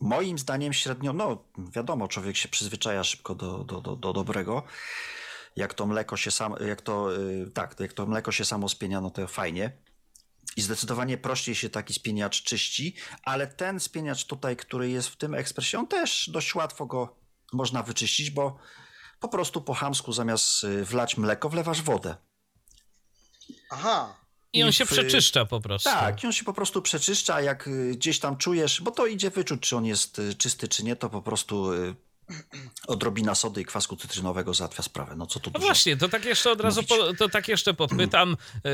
Moim zdaniem średnio, no wiadomo, człowiek się przyzwyczaja szybko do, do, do, do dobrego. Jak to mleko się sam, jak to, y, tak, jak to mleko się samo spienia, no to fajnie. I zdecydowanie prościej się taki spieniacz czyści, ale ten spieniacz tutaj, który jest w tym ekspresie, on też dość łatwo go można wyczyścić, bo po prostu po chamsku zamiast y, wlać mleko, wlewasz wodę. Aha, I on się w- przeczyszcza po prostu. Tak, i on się po prostu przeczyszcza, jak y, gdzieś tam czujesz, bo to idzie wyczuć, czy on jest y, czysty, czy nie, to po prostu y, odrobina sody i kwasku cytrynowego załatwia sprawę. No co tu No dużo. właśnie, to tak jeszcze od razu, po, to tak jeszcze podpytam yy,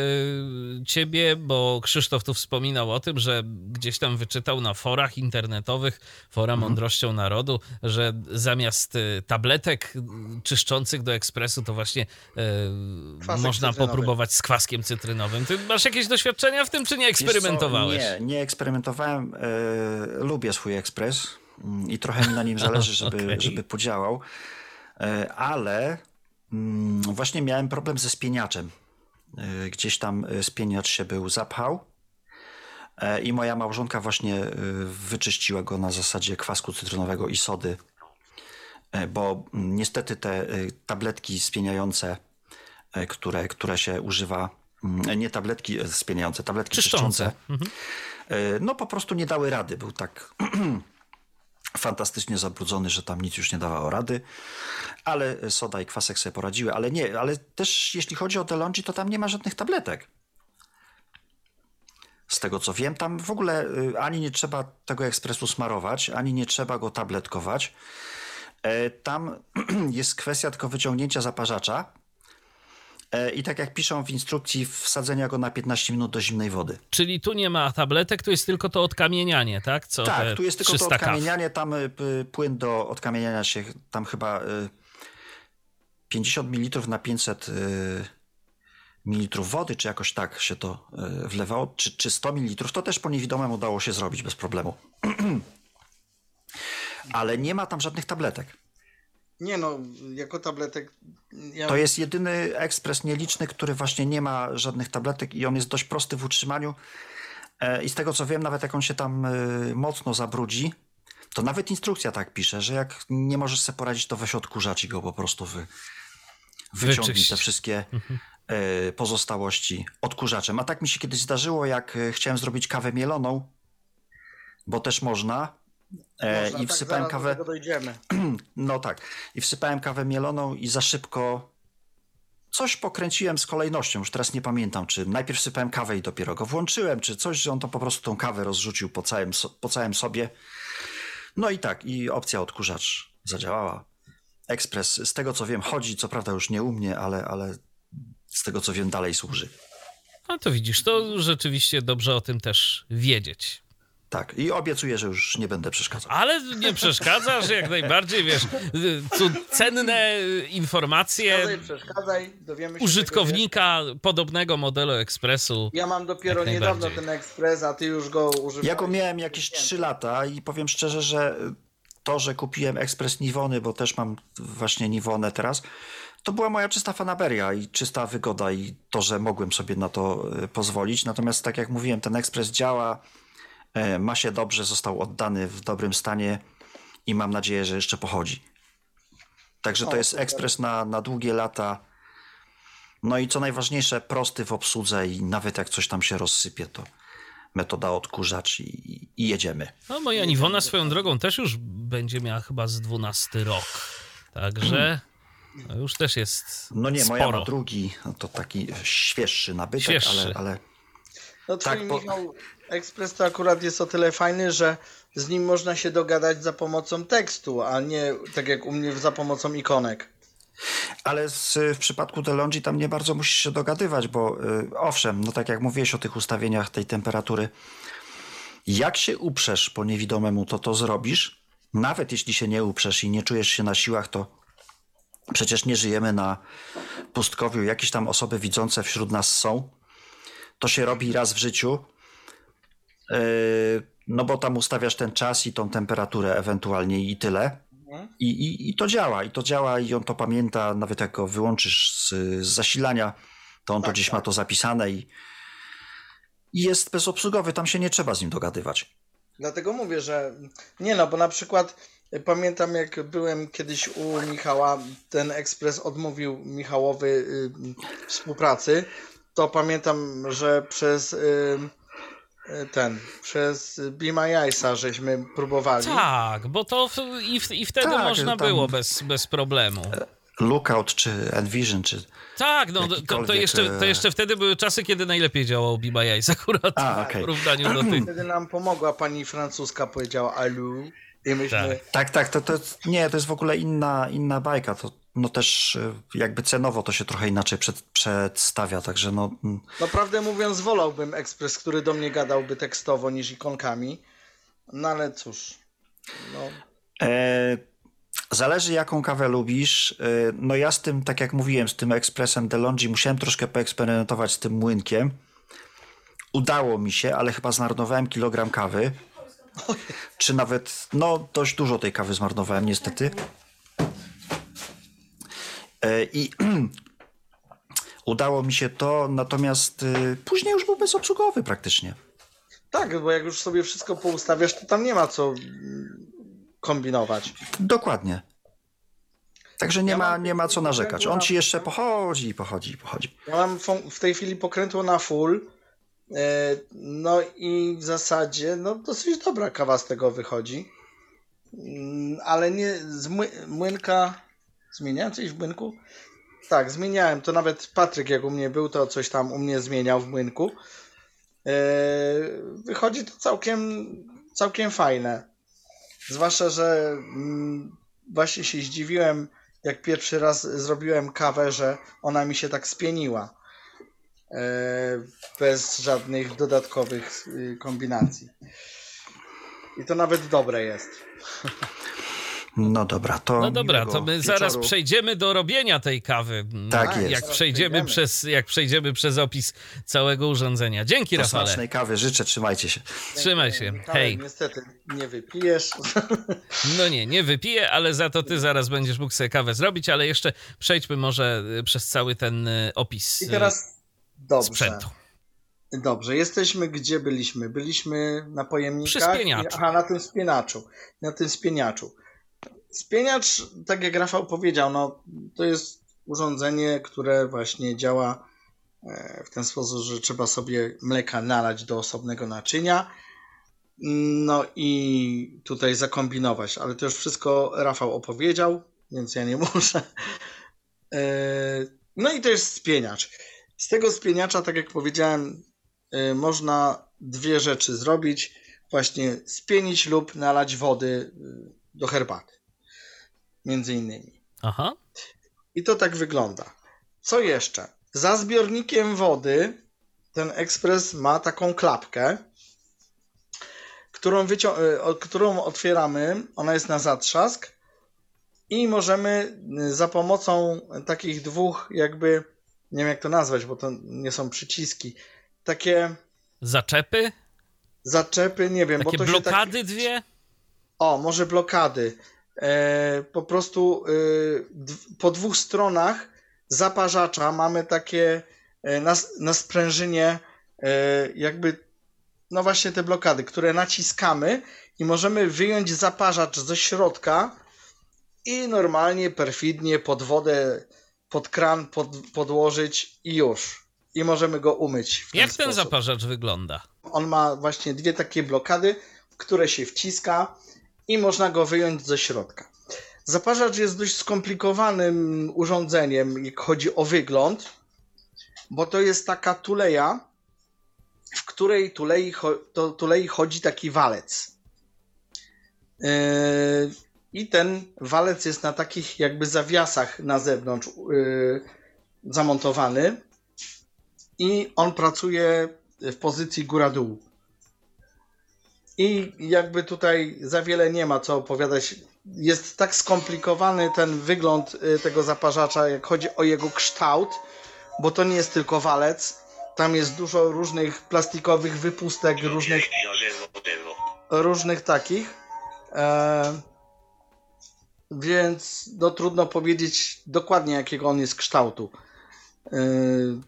[CLEARS THROAT] ciebie, bo Krzysztof tu wspominał o tym, że gdzieś tam wyczytał na forach internetowych, fora Mhm. Mądrością Narodu, że zamiast y, tabletek czyszczących do ekspresu, to właśnie y, Kwasek można cytrynowy. popróbować z kwaskiem cytrynowym. Ty masz jakieś doświadczenia w tym, czy nie eksperymentowałeś? Nie, nie eksperymentowałem. E, lubię swój ekspres i trochę mi na nim zależy, [LAUGHS] żeby, Okej. żeby podziałał. E, ale mm, właśnie miałem problem ze spieniaczem. E, gdzieś tam e, spieniacz się był zapchał. I moja małżonka właśnie wyczyściła go na zasadzie kwasku cytrynowego i sody, bo mm, niestety te tabletki spieniające, które, które się używa, mm, nie tabletki spieniające, tabletki Czyszczące. czyszczące, Mhm. No po prostu nie dały rady. Był tak [CLEARS THROAT] fantastycznie zabrudzony, że tam nic już nie dawało rady, ale soda i kwasek sobie poradziły, ale nie, ale też jeśli chodzi o DeLonghi, to tam nie ma żadnych tabletek. Z tego co wiem, tam w ogóle y, ani nie trzeba tego ekspresu smarować, ani nie trzeba go tabletkować. E, Tam [CLEARS THROAT] jest kwestia tylko wyciągnięcia zaparzacza i tak jak piszą w instrukcji, wsadzenia go na 15 minut do zimnej wody. Czyli tu nie ma tabletek, tu jest tylko to odkamienianie, tak? Co Tak, tu jest tylko to 300 kaw. odkamienianie, tam p- płyn do odkamieniania się, tam chyba y, 50 ml na 500 y, ml wody, czy jakoś tak się to wlewało, czy, czy 100 ml, to też po niewidomym udało się zrobić bez problemu. [CLEARS THROAT] Ale nie ma tam żadnych tabletek. Nie no, jako tabletek... Ja... To jest jedyny ekspres nieliczny, który właśnie nie ma żadnych tabletek i on jest dość prosty w utrzymaniu. E, I z tego co wiem, nawet jak on się tam e, mocno zabrudzi, to nawet instrukcja tak pisze, że jak nie możesz sobie poradzić, to weź odkurzacz i go po prostu wy, wyciągnij Wyczyść. te wszystkie e, pozostałości odkurzaczem. A tak mi się kiedyś zdarzyło, jak chciałem zrobić kawę mieloną, bo też można. E, Można, I tak, wsypałem kawę. [CLEARS THROAT] No tak. I wsypałem kawę mieloną i za szybko coś pokręciłem z kolejnością. Już teraz nie pamiętam, czy najpierw wsypałem kawę i dopiero go włączyłem, czy coś, że on to po prostu tą kawę rozrzucił po całym, po całym sobie. No i tak, i opcja odkurzacz zadziałała. Ekspres, z tego co wiem, chodzi, co prawda już nie u mnie, ale, ale z tego co wiem dalej służy. No to widzisz, to rzeczywiście dobrze o tym też wiedzieć. Tak, i obiecuję, że już nie będę przeszkadzał. Ale nie przeszkadzasz, jak najbardziej, wiesz, tu cenne informacje Przeszkadzaj, przeszkadzaj, dowiemy się użytkownika podobnego modelu ekspresu. Ja mam dopiero niedawno ten ekspres, a ty już go używałeś. Ja go miałem jakieś 3 lata i powiem szczerze, że to, że kupiłem ekspres Niwony, bo też mam właśnie Niwonę teraz, to była moja czysta fanaberia i czysta wygoda i to, że mogłem sobie na to e, pozwolić. Natomiast tak jak mówiłem, ten ekspres działa, ma się dobrze, został oddany w dobrym stanie i mam nadzieję, że jeszcze pochodzi. Także to jest ekspres na, na długie lata. No i co najważniejsze, prosty w obsłudze i nawet jak coś tam się rozsypie, to metoda odkurzacz i, i jedziemy. No moja Niwona swoją drogą też już będzie miała chyba z 12 rok. Także no już też jest No nie, moja sporo. ma drugi, no to taki świeższy nabytek, Świeższy. ale, ale No Tak, bo- Michał Ekspres to akurat jest o tyle fajny, że z nim można się dogadać za pomocą tekstu, a nie tak jak u mnie za pomocą ikonek. Ale z, w przypadku DeLonghi tam nie bardzo musisz się dogadywać, bo y, owszem, no tak jak mówiłeś o tych ustawieniach tej temperatury, jak się uprzesz po niewidomemu, to to zrobisz. Nawet jeśli się nie uprzesz i nie czujesz się na siłach, to przecież nie żyjemy na pustkowiu. Jakieś tam osoby widzące wśród nas są. To się robi raz w życiu. Yy, no bo tam ustawiasz ten czas i tą temperaturę ewentualnie i tyle. I, i, I to działa, i to działa, i on to pamięta, nawet jak go wyłączysz z, z zasilania, to on to Tak, gdzieś tak. ma to zapisane i, i jest bezobsługowy, tam się nie trzeba z nim dogadywać. Dlatego mówię, że nie no, bo na przykład pamiętam jak byłem kiedyś u Michała, ten ekspres odmówił Michałowy y, współpracy, to pamiętam, że przez y, ten, przez Be My Eyes'a żeśmy próbowali. Tak, bo to w, i, w, i wtedy Tak, można tam- było bez, bez problemu. Lookout czy Envision, czy... Tak, no to, to, jeszcze, to e, jeszcze wtedy były czasy, kiedy najlepiej działał My Eyes akurat A, okej. w porównaniu do tych. Wtedy nam pomogła pani francuska, powiedziała alu i myśmy... Tak, tak, to, to nie, to jest w ogóle inna, inna bajka, to no też y, jakby cenowo to się trochę inaczej przed, przedstawia, także no... mm, Naprawdę mówiąc, wolałbym ekspres, który do mnie gadałby tekstowo niż ikonkami. No ale cóż. No, E, zależy jaką kawę lubisz. E, no ja z tym, tak jak mówiłem, z tym ekspresem DeLonghi musiałem troszkę poeksperymentować z tym młynkiem. Udało mi się, ale chyba zmarnowałem kilogram kawy. Czy nawet, no dość dużo tej kawy zmarnowałem niestety. E, I [CLEARS THROAT] udało mi się to, natomiast e, później już był bezobsługowy praktycznie. tak, bo jak już sobie wszystko poustawiasz, to tam nie ma co kombinować. Dokładnie. Także nie, Ja ma, nie ma co narzekać. On ci jeszcze pochodzi, i pochodzi, i pochodzi. Ja mam w tej chwili pokrętło na full. e, No i w zasadzie no dosyć dobra kawa z tego wychodzi. Mm, Ale nie z mły- młynka. Zmieniałem coś w młynku? Tak, zmieniałem. To nawet Patryk, jak u mnie był, to coś tam u mnie zmieniał w młynku. E, Wychodzi to całkiem, całkiem fajne. Zwłaszcza, że mm, właśnie się zdziwiłem, jak pierwszy raz zrobiłem kawę, że ona mi się tak spieniła. E, Bez żadnych dodatkowych y, kombinacji. I to nawet dobre jest. [LAUGHS] No dobra, to. No dobra, to my wieczoru. zaraz przejdziemy do robienia tej kawy. Tak No, jest. Jak przejdziemy, przez, jak przejdziemy przez opis całego urządzenia. Dzięki, Do Rafale. smacznej kawy życzę, trzymajcie się. Trzymaj się. Hej. Niestety nie wypijesz. [LAUGHS] No nie, nie wypiję, ale za to ty zaraz będziesz mógł sobie kawę zrobić, ale jeszcze przejdźmy może y, przez cały ten y, opis I y, teraz dobrze. sprzętu. Dobrze, jesteśmy gdzie byliśmy? Byliśmy na pojemnikach. Przy spieniaczu. Aha, na tym spieniaczu. Na tym spieniaczu. Spieniacz, tak jak Rafał powiedział, no, to jest urządzenie, które właśnie działa e, w ten sposób, że trzeba sobie mleka nalać do osobnego naczynia. No i tutaj zakombinować, ale to już wszystko Rafał opowiedział, więc ja nie [LAUGHS] muszę. E, No i to jest spieniacz. Z tego spieniacza, tak jak powiedziałem, y, można dwie rzeczy zrobić. Właśnie spienić lub nalać wody do herbaty. Między innymi. Aha. I to tak wygląda. Co jeszcze? za zbiornikiem wody ten ekspres ma taką klapkę, którą, wycią- którą otwieramy. Ona jest na zatrzask i możemy za pomocą takich dwóch, jakby, nie wiem jak to nazwać, bo to nie są przyciski, takie. Zaczepy? Zaczepy, nie wiem, takie bo to blokady się tak... dwie? O, może blokady. E, po prostu e, po dwóch stronach zaparzacza mamy takie e, na, na sprężynie jakby no właśnie te blokady, które naciskamy i możemy wyjąć zaparzacz ze środka i normalnie, perfidnie pod wodę, pod kran pod, podłożyć i już. I możemy go umyć. Jak ten sposób. zaparzacz wygląda? On ma właśnie dwie takie blokady, które się wciska i można go wyjąć ze środka. Zaparzacz jest dość skomplikowanym urządzeniem, jak chodzi o wygląd, bo to jest taka tuleja, w której tulei, to tulei chodzi taki walec. Yy, I ten walec jest na takich jakby zawiasach na zewnątrz yy, zamontowany i on pracuje w pozycji góra-dół. I jakby tutaj za wiele nie ma co opowiadać. Jest tak skomplikowany ten wygląd tego zaparzacza, jak chodzi o jego kształt, bo to nie jest tylko walec. Tam jest dużo różnych plastikowych wypustek, różnych, różnych takich. E, więc no, trudno powiedzieć dokładnie, jakiego on jest kształtu.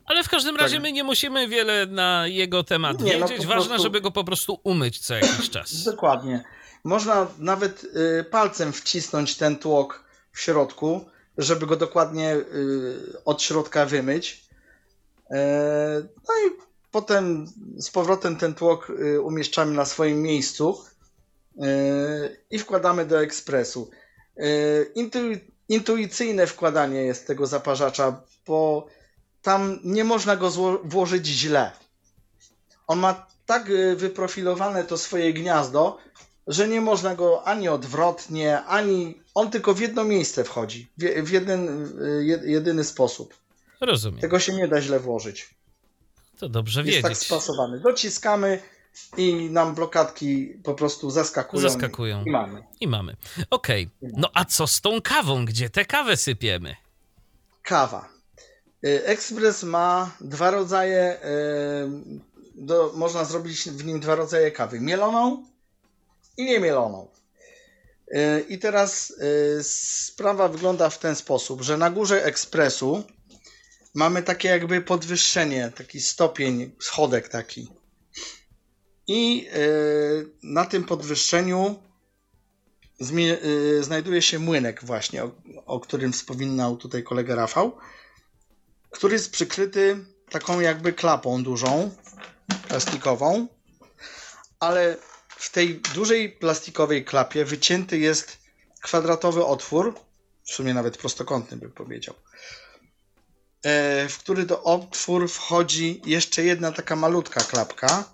Ale w każdym razie tak. my nie musimy wiele na jego temat nie, wiedzieć. No Ważne, prostu... żeby go po prostu umyć co jakiś czas. Dokładnie. Można nawet y, palcem wcisnąć ten tłok w środku, żeby go dokładnie y, od środka wymyć. E, no i potem z powrotem ten tłok y, umieszczamy na swoim miejscu i wkładamy do ekspresu. Intuicyjne wkładanie jest tego zaparzacza, bo tam nie można go włożyć źle. On ma tak wyprofilowane to swoje gniazdo, że nie można go ani odwrotnie, ani. On tylko w jedno miejsce wchodzi. W, jeden, jedyny sposób. Rozumiem. Tego się nie da źle włożyć. To dobrze Jest wiedzieć. tak spasowany. Dociskamy i nam blokadki po prostu zaskakują. Zaskakują. I mamy. I mamy. Okej. Okay. No a co z tą kawą? Gdzie tę kawę sypiemy? Kawa. Ekspres ma dwa rodzaje. Do, można zrobić w nim dwa rodzaje kawy: mieloną i niemieloną. I teraz sprawa wygląda w ten sposób, że na górze ekspresu mamy takie jakby podwyższenie, taki stopień, schodek taki. I na tym podwyższeniu znajduje się młynek właśnie, o, o którym wspominał tutaj kolega Rafał który jest przykryty taką jakby klapą dużą, plastikową, ale w tej dużej plastikowej klapie wycięty jest kwadratowy otwór, w sumie nawet prostokątny bym powiedział, e, w który do otwór wchodzi jeszcze jedna taka malutka klapka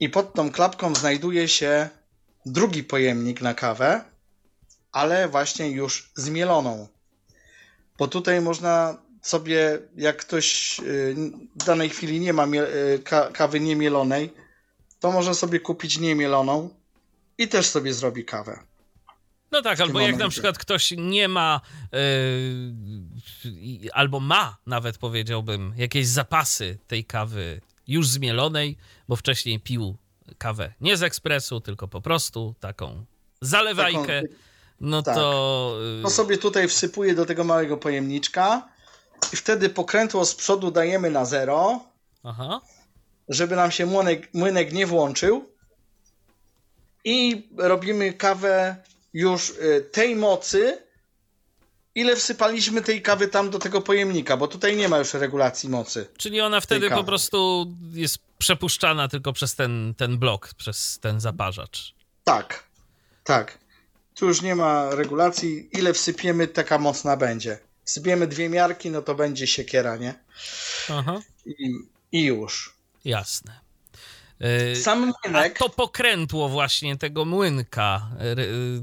i pod tą klapką znajduje się drugi pojemnik na kawę, ale właśnie już zmieloną bo tutaj można sobie, jak ktoś y, w danej chwili nie ma y, kawy niemielonej, to może sobie kupić niemieloną i też sobie zrobi kawę. No tak, albo jak na przykład ktoś nie ma, yy, albo ma nawet powiedziałbym, jakieś zapasy tej kawy już zmielonej, bo wcześniej pił kawę nie z ekspresu, tylko po prostu taką zalewajkę. Taką no tak. to. To sobie tutaj wsypuję do tego małego pojemniczka i wtedy pokrętło z przodu dajemy na zero. Aha. Żeby nam się młynek, młynek nie włączył. I robimy kawę już y, tej mocy, ile wsypaliśmy tej kawy tam do tego pojemnika, bo tutaj nie ma już regulacji mocy. Czyli ona wtedy po prostu jest przepuszczana tylko przez ten, ten blok, przez ten zaparzacz. Tak, tak. Tu już nie ma regulacji. Ile wsypiemy, taka mocna będzie. Wsypiemy dwie miarki, no to będzie siekiera, nie? Aha. I, i już. Jasne. Yy, Sam młynek. A to pokrętło właśnie tego młynka,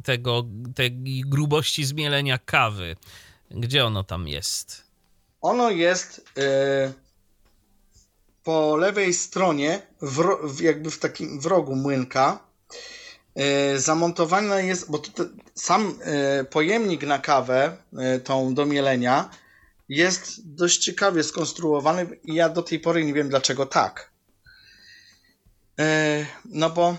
tego, tej grubości zmielenia kawy. Gdzie ono tam jest? ono jest e, po lewej stronie, w, jakby w takim wrogu młynka, e, zamontowane jest, bo to, sam e, pojemnik na kawę, tą do mielenia, jest dość ciekawie skonstruowany i ja do tej pory nie wiem dlaczego tak. No bo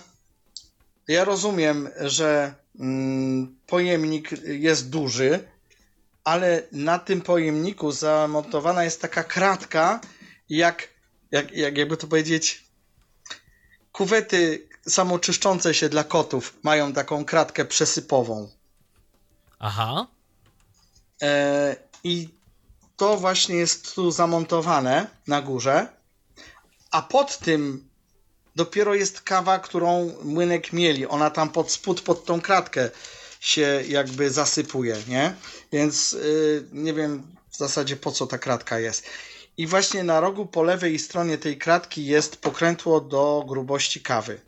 ja rozumiem, że mm, pojemnik jest duży, ale na tym pojemniku zamontowana jest taka kratka, jak, jak, jak jakby to powiedzieć, kuwety samoczyszczące się dla kotów mają taką kratkę przesypową. Aha. E, I to właśnie jest tu zamontowane na górze, a pod tym dopiero jest kawa, którą młynek mieli. Ona tam pod spód, pod tą kratkę się jakby zasypuje, nie? Więc yy, nie wiem w zasadzie po co ta kratka jest. I właśnie na rogu po lewej stronie tej kratki jest pokrętło do grubości kawy.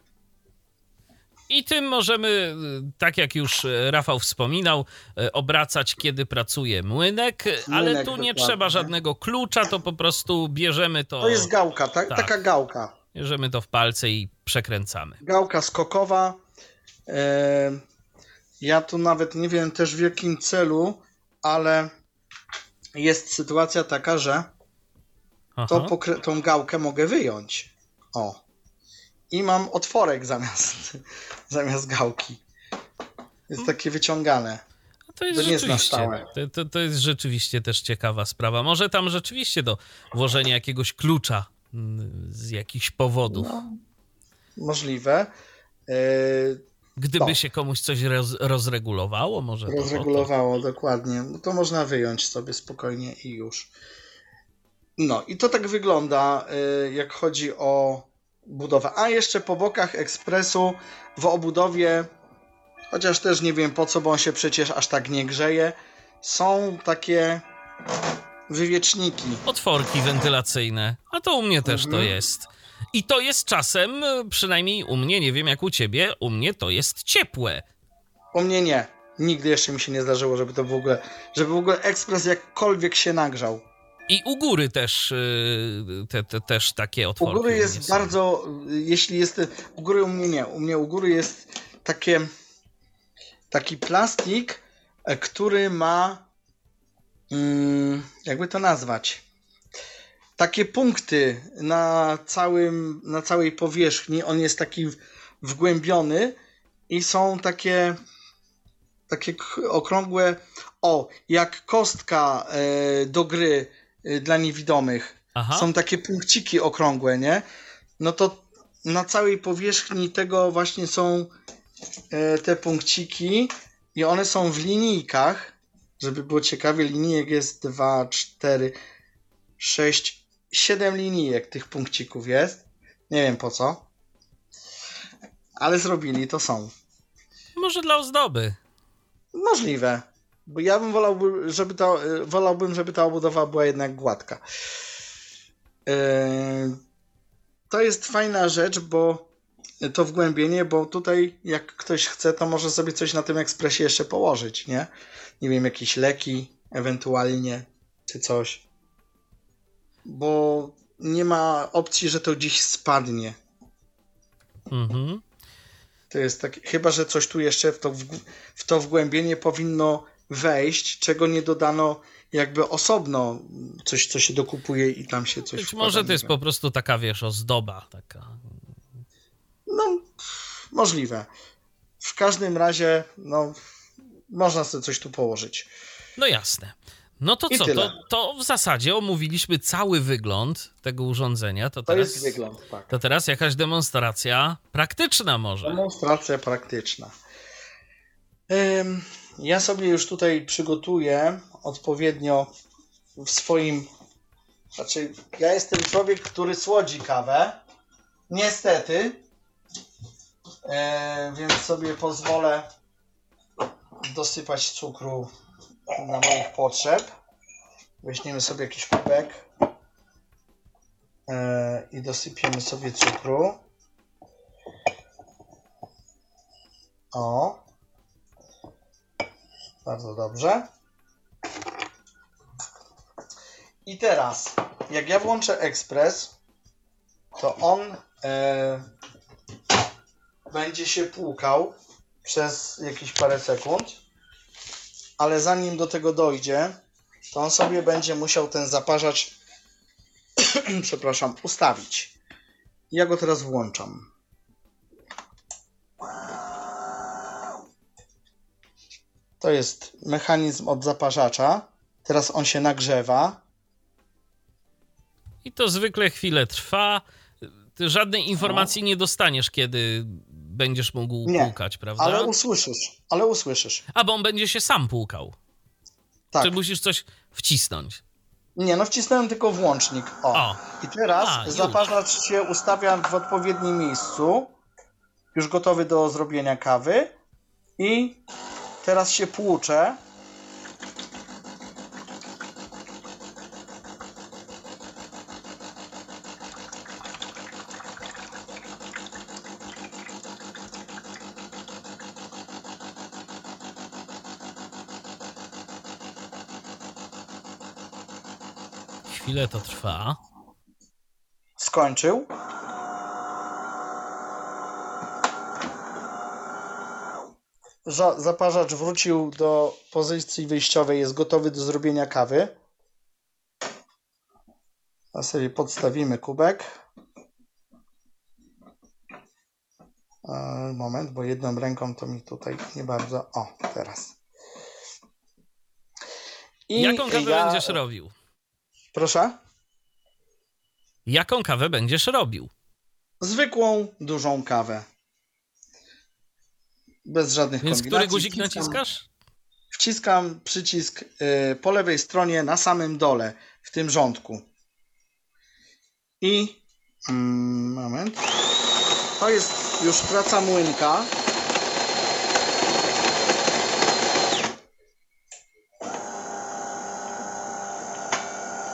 I tym możemy, tak jak już Rafał wspominał, e, obracać, kiedy pracuje młynek, ale tu nie trzeba żadnego klucza, to po prostu bierzemy to. To jest gałka, tak? tak. taka gałka. Bierzemy to w palce i przekręcamy. Gałka skokowa. E, ja tu nawet nie wiem też w jakim celu, ale jest sytuacja taka, że to tą gałkę mogę wyjąć. O. I mam otworek zamiast, [LAUGHS] zamiast gałki. Jest takie wyciągane. To jest, to, rzeczywiście, to, to, to, jest rzeczywiście też ciekawa sprawa. Może tam rzeczywiście do włożenia jakiegoś klucza mm, z jakichś powodów. No, możliwe. Yy, Gdyby no. się komuś coś roz, rozregulowało, może. Rozregulowało, to... dokładnie. No to można wyjąć sobie spokojnie i już. No i to tak wygląda, y, jak chodzi o budowę. A jeszcze po bokach ekspresu w obudowie, chociaż też nie wiem po co, bo on się przecież aż tak nie grzeje, są takie wywieczniki. Otworki wentylacyjne. A to u mnie też mhm. to jest. I to jest czasem, przynajmniej u mnie, nie wiem jak u ciebie, u mnie to jest ciepłe. U mnie nie. Nigdy jeszcze mi się nie zdarzyło, żeby to w ogóle, żeby w ogóle ekspres jakkolwiek się nagrzał. I u góry też, y, te, te, też takie otwory. U góry jest bardzo, jeśli jest, u góry u mnie nie, u mnie u góry jest takie, taki plastik, e, który ma, mm, jakby to nazwać, takie punkty na, całym, na całej powierzchni. On jest taki wgłębiony i są takie takie okrągłe, o, jak kostka e, do gry dla niewidomych. Aha. Są takie punkciki okrągłe, nie? No to na całej powierzchni tego właśnie są e, te punkciki i one są w linijkach. Żeby było ciekawie, linijek jest 2, 4, 6, siedem linijek tych punkcików jest. Nie wiem po co. Ale zrobili, to są. Może dla ozdoby. Możliwe. Bo ja bym wolał, żeby ta, wolałbym, żeby ta obudowa była jednak gładka. Yy, to jest fajna rzecz, bo to wgłębienie, bo tutaj jak ktoś chce, to może sobie coś na tym ekspresie jeszcze położyć, nie? Nie wiem, jakieś leki ewentualnie, czy coś bo nie ma opcji, że to gdzieś spadnie. Mhm. To jest tak, chyba że coś tu jeszcze w to, w to wgłębienie powinno wejść, czego nie dodano jakby osobno, coś, co się dokupuje i tam się coś Być może to jest po prostu taka, wiesz, ozdoba taka. No, możliwe. W każdym razie, no, można sobie coś tu położyć. No jasne. No to I co, to, to, w zasadzie omówiliśmy cały wygląd tego urządzenia. To, to teraz, jest wygląd, tak. To teraz jakaś demonstracja praktyczna może. Demonstracja praktyczna. Ja sobie już tutaj przygotuję odpowiednio w swoim. Znaczy, ja jestem człowiek, który słodzi kawę. Niestety. Więc sobie pozwolę dosypać cukru na moich potrzeb. Weźmiemy sobie jakiś kubek e, i dosypiemy sobie cukru. O. Bardzo dobrze. I teraz, jak ja włączę ekspres, to on e, będzie się płukał przez jakieś parę sekund, ale zanim do tego dojdzie, to on sobie będzie musiał ten zaparzacz, [COUGHS] przepraszam, ustawić. Ja go teraz włączam. To jest mechanizm od zaparzacza. Teraz on się nagrzewa. I to zwykle chwilę trwa. Ty żadnej informacji nie dostaniesz, kiedy będziesz mógł Nie, płukać, prawda? Ale usłyszysz, ale usłyszysz. A bo on będzie się sam płukał. Tak. Czy musisz coś wcisnąć? Nie, no wcisnąłem tylko włącznik. O. O. I teraz A, już. zaparzacz się ustawia w odpowiednim miejscu. Już gotowy do zrobienia kawy. I teraz się płucze. Chwilę to trwa. Skończył. Za- Zaparzacz wrócił do pozycji wyjściowej, jest gotowy do zrobienia kawy. A sobie podstawimy kubek. E, Moment, bo jedną ręką to mi tutaj nie bardzo. O, teraz. I Jaką kawę ja- będziesz robił? Proszę? Jaką kawę będziesz robił? Zwykłą, dużą kawę. Bez żadnych Więc kombinacji. który guzik Wciskam- naciskasz? Wciskam przycisk y, po lewej stronie na samym dole, w tym rządku. I mm, moment. To jest już praca młynka.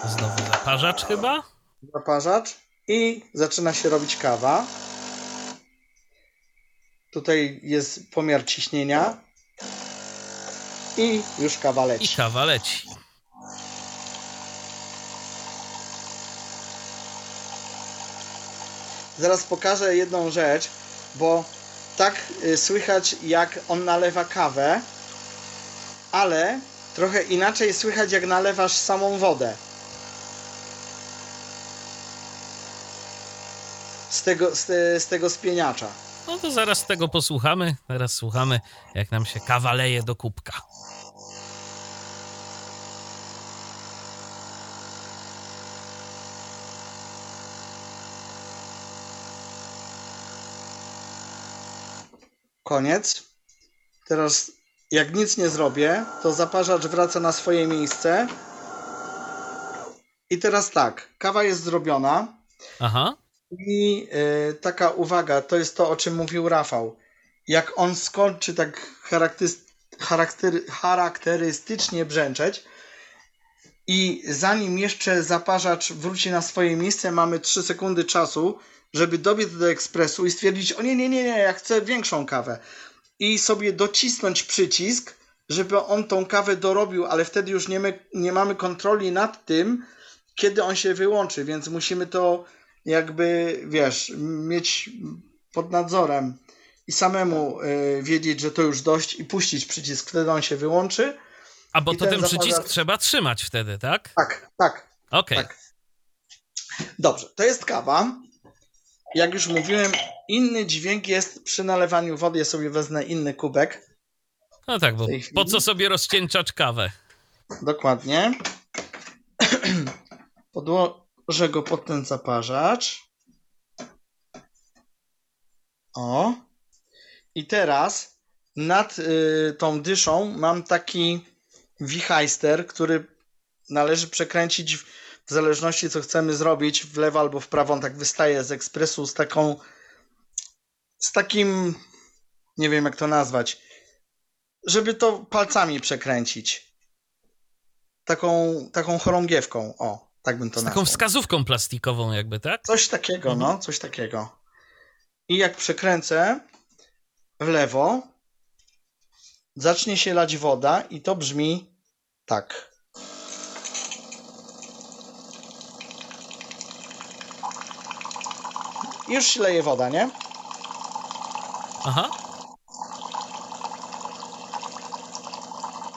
Znowu zaparzacz chyba? zaparzacz i zaczyna się robić kawa. Tutaj jest pomiar ciśnienia i już kawa I leci. kawa leci. Zaraz pokażę jedną rzecz, bo tak y, słychać jak on nalewa kawę, ale trochę inaczej słychać jak nalewasz samą wodę. Z tego, z, z tego spieniacza. No to zaraz tego posłuchamy. Teraz słuchamy, jak nam się kawa leje do kubka. Koniec. Teraz jak nic nie zrobię, to zaparzacz wraca na swoje miejsce. I teraz tak, kawa jest zrobiona. Aha. I e, taka uwaga, to jest to, o czym mówił Rafał. Jak on skończy tak charaktery- charakterystycznie brzęczeć i zanim jeszcze zaparzacz wróci na swoje miejsce, mamy 3 sekundy czasu, żeby dobiec do ekspresu i stwierdzić, o nie, nie, nie, nie, ja chcę większą kawę. I sobie docisnąć przycisk, żeby on tą kawę dorobił, ale wtedy już nie, my, nie mamy kontroli nad tym, kiedy on się wyłączy, więc musimy to jakby, wiesz, mieć pod nadzorem i samemu y, wiedzieć, że to już dość i puścić przycisk, wtedy on się wyłączy. A bo to ten ten przycisk zaparzacz- trzeba trzymać wtedy, tak? Tak, tak, Okej. tak. Dobrze, to jest kawa. Jak już mówiłem, inny dźwięk jest przy nalewaniu wody. Ja sobie wezmę inny kubek. No tak, bo po co sobie rozcieńczać kawę? Dokładnie. [CLEARS THROAT] Podłożę go pod ten zaparzacz. O. I teraz nad y, tą dyszą mam taki wichajster, który należy przekręcić w, w zależności co chcemy zrobić w lewo albo w prawo. On tak wystaje z ekspresu z taką z takim nie wiem jak to nazwać żeby to palcami przekręcić taką, taką chorągiewką. O, tak bym to Z nazwał. taką wskazówką plastikową jakby, tak? Coś takiego, no, mhm. no, coś takiego. I jak przekręcę w lewo, zacznie się lać woda i to brzmi tak. I już się leje woda, nie? Aha.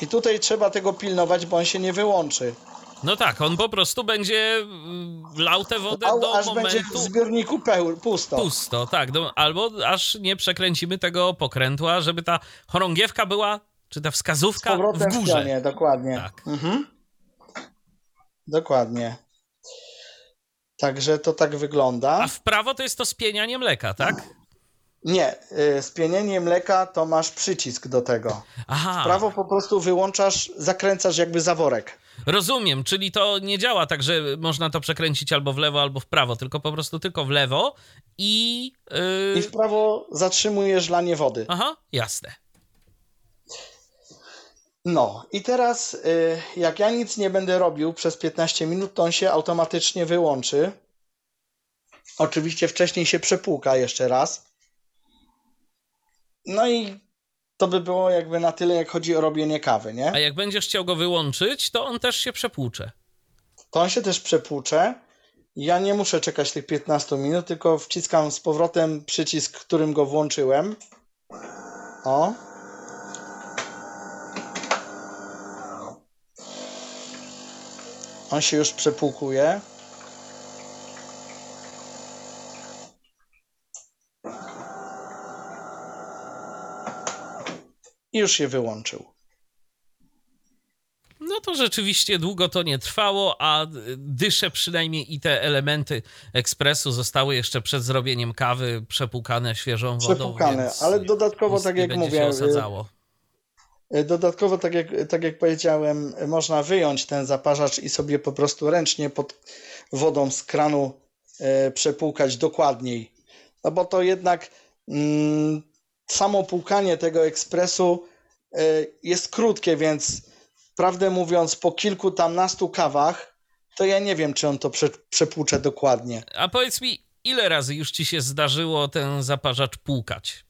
I tutaj trzeba tego pilnować, bo on się nie wyłączy. No tak, on po prostu będzie mm, lał tę wodę A, do aż będzie w momentu zbiorniku peł, pusto. pusto, tak, do, albo aż nie przekręcimy tego pokrętła, żeby ta chorągiewka była, czy ta wskazówka w w górze. pionie, dokładnie. Tak. Mhm. Dokładnie. Także to tak wygląda. A w prawo to jest to spienianie mleka, tak? Nie, y, spienienie mleka to masz przycisk do tego. Aha, W prawo po prostu wyłączasz, zakręcasz jakby zaworek. Rozumiem, czyli to nie działa tak, że można to przekręcić albo w lewo, albo w prawo, tylko po prostu tylko w lewo i... I Yy... w prawo zatrzymujesz lanie wody. Aha, jasne. No i teraz y, jak ja nic nie będę robił przez 15 minut, to on się automatycznie wyłączy. Oczywiście wcześniej się przepłuka jeszcze raz. No i to by było jakby na tyle, jak chodzi o robienie kawy, nie? A jak będziesz chciał go wyłączyć, to on też się przepłucze. To on się też przepłucze. Ja nie muszę czekać tych 15 minut, tylko wciskam z powrotem przycisk, którym go włączyłem. O. On się już przepłukuje. I już się wyłączył. No to rzeczywiście długo to nie trwało, a dysze przynajmniej i te elementy ekspresu zostały jeszcze przed zrobieniem kawy przepłukane świeżą wodą. Przepłukane, ale dodatkowo, tak jak mówię, y, osadzało. Dodatkowo, tak jak, tak jak powiedziałem, można wyjąć ten zaparzacz i sobie po prostu ręcznie pod wodą z kranu e, przepłukać dokładniej. No bo to jednak mm, samo płukanie tego ekspresu e, jest krótkie, więc prawdę mówiąc, po kilku tam nastu kawach, to ja nie wiem, czy on to prze, przepłucze dokładnie. A powiedz mi, ile razy już ci się zdarzyło ten zaparzacz płukać?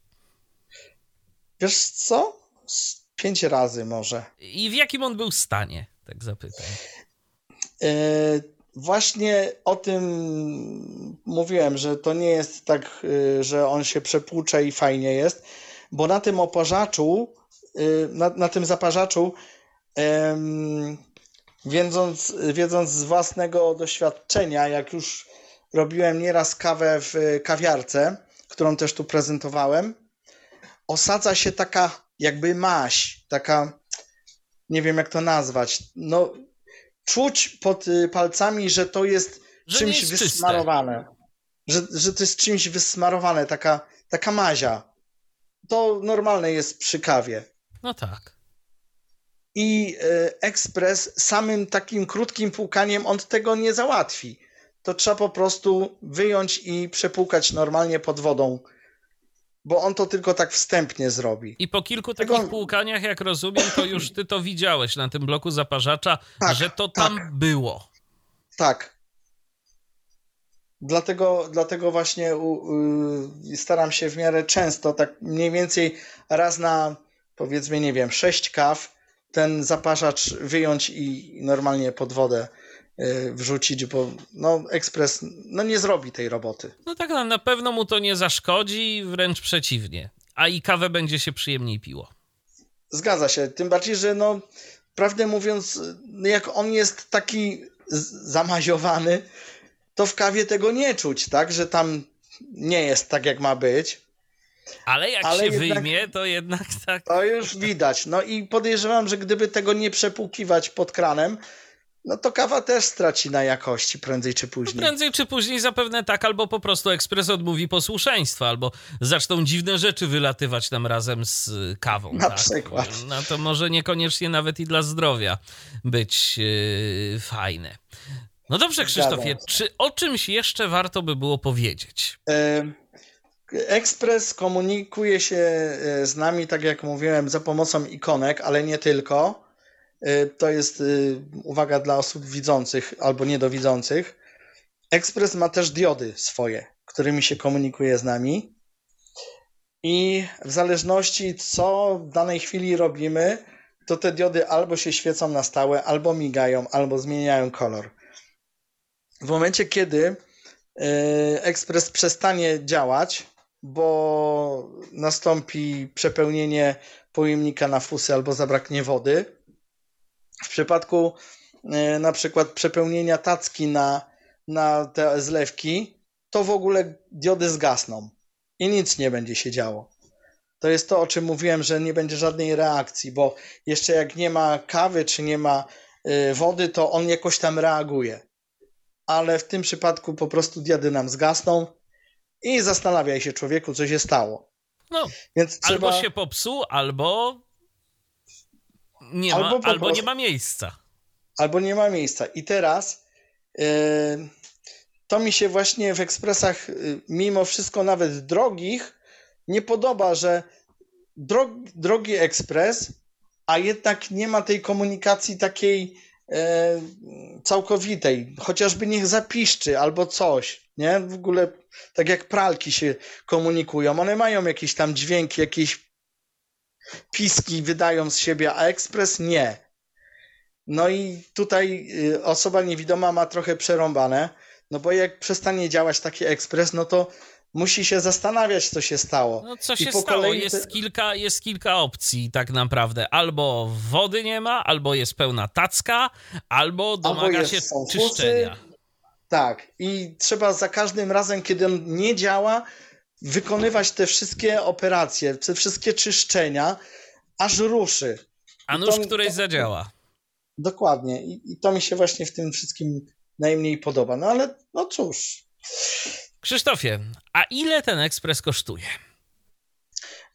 Wiesz co? Pięć razy może. I w jakim on był stanie? Tak zapytam. E, Właśnie o tym mówiłem, że to nie jest tak, y, że on się przepłucze i fajnie jest, bo na tym oparzaczu, y, na, na tym zaparzaczu, wiedząc, wiedząc z własnego doświadczenia, jak już robiłem nieraz kawę w kawiarce, którą też tu prezentowałem, osadza się taka jakby maź, taka, nie wiem jak to nazwać, no czuć pod y, palcami, że to jest Że czymś jest wysmarowane. Że, że to jest czymś wysmarowane, taka, taka mazia. To normalne jest przy kawie. No tak. I y, ekspres samym takim krótkim płukaniem on tego nie załatwi. To trzeba po prostu wyjąć i przepłukać normalnie pod wodą, bo on to tylko tak wstępnie zrobi. I po kilku Tego- takich płukaniach, jak rozumiem, to już ty to widziałeś na tym bloku zaparzacza, Tak, że to tam było. Tak. Dlatego, dlatego właśnie u, y, staram się w miarę często, tak mniej więcej raz na powiedzmy, nie wiem, sześć kaw, ten zaparzacz wyjąć i normalnie pod wodę wrzucić, bo no, ekspres no, nie zrobi tej roboty. No tak, na- na pewno mu to nie zaszkodzi, wręcz przeciwnie. A i kawę będzie się przyjemniej piło. Zgadza się, tym bardziej, że no, prawdę mówiąc, jak on jest taki zamaziowany, to w kawie tego nie czuć, tak, że tam nie jest tak, jak ma być. Ale jak Ale się jednak- wyjmie, to jednak tak. To już widać. No i podejrzewam, że gdyby tego nie przepłukiwać pod kranem, no to kawa też straci na jakości prędzej czy później. Prędzej czy później zapewne tak, albo po prostu ekspres odmówi posłuszeństwa, albo zaczną dziwne rzeczy wylatywać nam razem z kawą. Na tak? przykład. No to może niekoniecznie nawet i dla zdrowia być yy, fajne. No dobrze, Krzysztofie, się. czy o czymś jeszcze warto by było powiedzieć? Ekspres komunikuje się e, z nami, tak jak mówiłem, za pomocą ikonek, ale nie tylko. E, To jest e, uwaga dla osób widzących albo niedowidzących. Ekspres ma też diody swoje, którymi się komunikuje z nami. I w zależności co w danej chwili robimy, to te diody albo się świecą na stałe, albo migają, albo zmieniają kolor. W momencie, kiedy ekspres przestanie działać, bo nastąpi przepełnienie pojemnika na fusy albo zabraknie wody. W przypadku na przykład przepełnienia tacki na, na te zlewki, to w ogóle diody zgasną i nic nie będzie się działo. To jest to, o czym mówiłem, że nie będzie żadnej reakcji, bo jeszcze jak nie ma kawy czy nie ma y, wody, to on jakoś tam reaguje. Ale w tym przypadku po prostu diody nam zgasną i zastanawiaj się człowieku, co się stało. No, Więc trzeba... albo się popsuł, albo nie, albo ma, albo nie ma miejsca. Albo nie ma miejsca. I teraz yy, to mi się właśnie w ekspresach, yy, mimo wszystko nawet drogich, nie podoba, że drogi, drogi ekspres, a jednak nie ma tej komunikacji takiej e, całkowitej. Chociażby niech zapiszczy albo coś, nie? W ogóle tak jak pralki się komunikują. One mają jakieś tam dźwięki, jakieś piski wydają z siebie, a ekspres nie. No i tutaj y, osoba niewidoma ma trochę przerąbane, no bo jak przestanie działać taki ekspres, no to musi się zastanawiać, co się stało. No, co się stało? Kolei... Jest, kilka, jest kilka opcji tak naprawdę. Albo wody nie ma, albo jest pełna tacka, albo domaga albo się czyszczenia. Tak, i trzeba za każdym razem, kiedy on nie działa, wykonywać te wszystkie operacje, te wszystkie czyszczenia, aż ruszy. A nóż to, któryś to, zadziała. Dokładnie. I, I to mi się właśnie w tym wszystkim najmniej podoba. No ale no cóż. Krzysztofie, a ile ten ekspres kosztuje?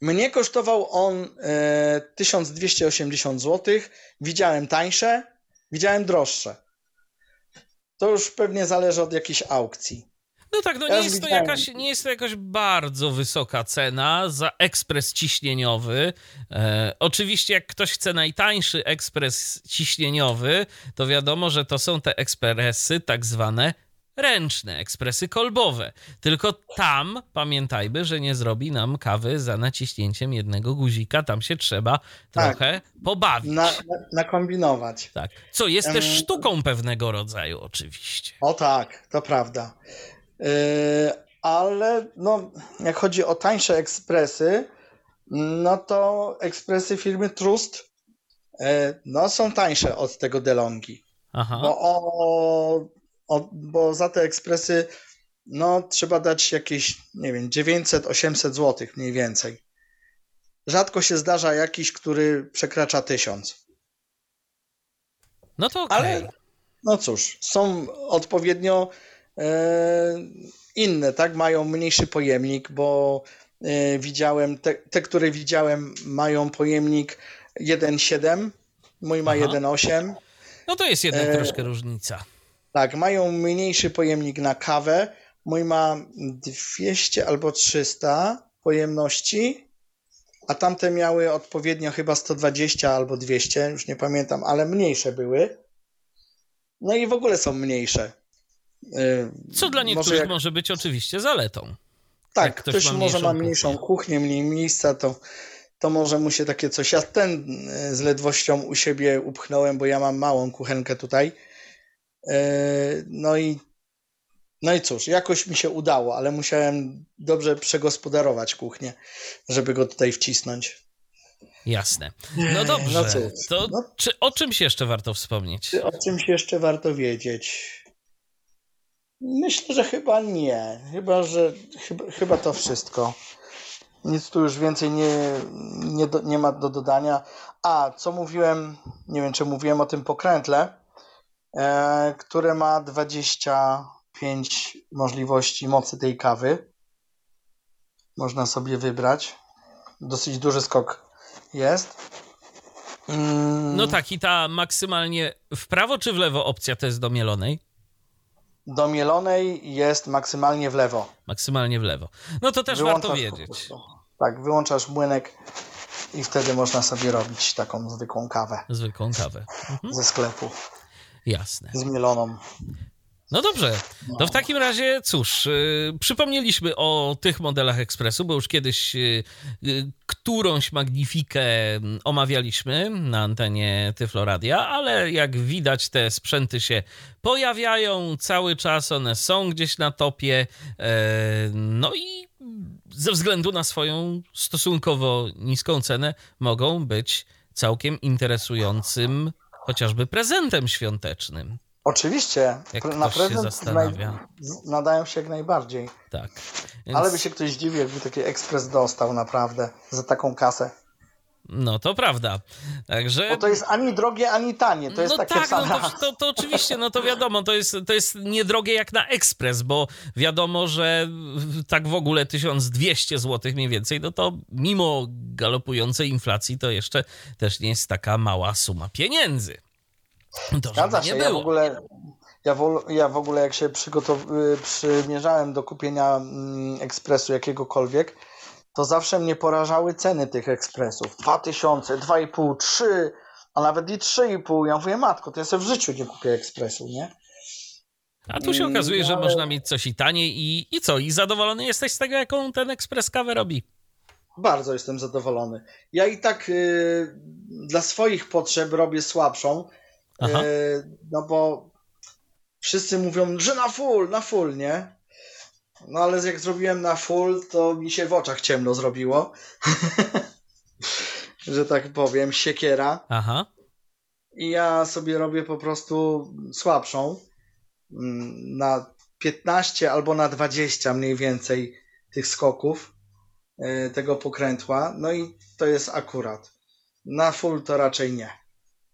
Mnie kosztował on e, 1280 zł. Widziałem tańsze, widziałem droższe. To już pewnie zależy od jakiejś aukcji. No tak, no nie, jest to jakaś, nie jest to jakaś bardzo wysoka cena za ekspres ciśnieniowy. E, oczywiście, jak ktoś chce najtańszy ekspres ciśnieniowy, to wiadomo, że to są te ekspresy tak zwane ręczne, ekspresy kolbowe. Tylko tam pamiętajmy, że nie zrobi nam kawy za naciśnięciem jednego guzika. Tam się trzeba tak. trochę pobawić. Na, na, nakombinować. Tak. Co jest um, też sztuką pewnego rodzaju, oczywiście. O tak, to prawda. Yy, ale no, jak chodzi o tańsze ekspresy, no to ekspresy firmy Trust yy, no, są tańsze od tego DeLonghi. Aha. Bo o o, bo za te ekspresy no trzeba dać jakieś, nie wiem, 900-800 zł mniej więcej. Rzadko się zdarza jakiś, który przekracza 1000. No to okay. Ale no cóż, są odpowiednio e, inne, tak? Mają mniejszy pojemnik, bo e, widziałem, te, te, które widziałem mają pojemnik 1,7, mój ma 1,8. No to jest jednak e, troszkę różnica. Tak, mają mniejszy pojemnik na kawę. Mój ma 200 albo 300 pojemności, a tamte miały odpowiednio chyba 120 albo 200, już nie pamiętam, ale mniejsze były. No i w ogóle są mniejsze. Y, Co dla niektórych może, jak... może być oczywiście zaletą. Tak, ktoś, ktoś ma może ma mniejszą kuchnię, kuchnię mniej miejsca, to, to może mu się takie coś. Ja ten y, z ledwością u siebie upchnąłem, bo ja mam małą kuchenkę tutaj E, no i, no i cóż, jakoś mi się udało, ale musiałem dobrze przegospodarować kuchnię, żeby go tutaj wcisnąć. Jasne. No dobrze. No cóż, to no, czy o czymś jeszcze warto wspomnieć? o czymś jeszcze warto wiedzieć? Myślę, że chyba nie. Chyba, że chyba, chyba to wszystko. Nic tu już więcej nie, nie, do, nie ma do dodania. A, co mówiłem, nie wiem, czy mówiłem o tym pokrętle, E, które ma 25 możliwości mocy tej kawy. Można sobie wybrać. Dosyć duży skok jest. Mm. No tak, i ta maksymalnie w prawo czy w lewo opcja to jest do mielonej? Do mielonej jest maksymalnie w lewo. Maksymalnie w lewo. No to też wyłączasz warto wiedzieć. Tak, wyłączasz młynek i wtedy można sobie robić taką zwykłą kawę. Zwykłą kawę. Mhm. Ze sklepu. Jasne. Zmieloną. No dobrze, to w takim razie cóż, yy, przypomnieliśmy o tych modelach ekspresu, bo już kiedyś yy, którąś magnifikę omawialiśmy na antenie Tyfloradia, ale jak widać te sprzęty się pojawiają cały czas, one są gdzieś na topie, yy, no i ze względu na swoją stosunkowo niską cenę mogą być całkiem interesującym chociażby prezentem świątecznym. Oczywiście, Jak na się prezent naj- nadają się jak najbardziej. Tak. Więc, Ale by się ktoś zdziwił, jakby taki ekspres dostał naprawdę za taką kasę. No to prawda. Także. Bo to jest ani drogie, ani tanie. To jest no takie tak, same. no to, to, to oczywiście, no to wiadomo, to jest, to jest niedrogie jak na ekspres, bo wiadomo, że tak w ogóle 1200 zł mniej więcej, no to mimo galopującej inflacji to jeszcze też nie jest taka mała suma pieniędzy. To Zgadza się. nie Ja w było. ogóle, ja w, ja w ogóle jak się y, przymierzałem do kupienia mm, ekspresu jakiegokolwiek, to zawsze mnie porażały ceny tych ekspresów. 2000, 2,5, 3, a nawet i 3,5. Ja mówię, matko, to ja sobie w życiu nie kupię ekspresu, nie? A tu się Mm, okazuje, że ale- można mieć coś i taniej i, i co? I zadowolony jesteś z tego, jaką ten ekspres kawę robi? Bardzo jestem zadowolony. Ja i tak y, dla swoich potrzeb robię słabszą, Aha. y, no bo wszyscy mówią, że na full, na full, nie? No ale jak zrobiłem na full, to mi się w oczach ciemno zrobiło. [LAUGHS] że tak powiem, siekiera. Aha. I ja sobie robię po prostu słabszą. mm, Na 15 albo na 20 mniej więcej tych skoków y, tego pokrętła. No i to jest akurat. Na full to raczej nie.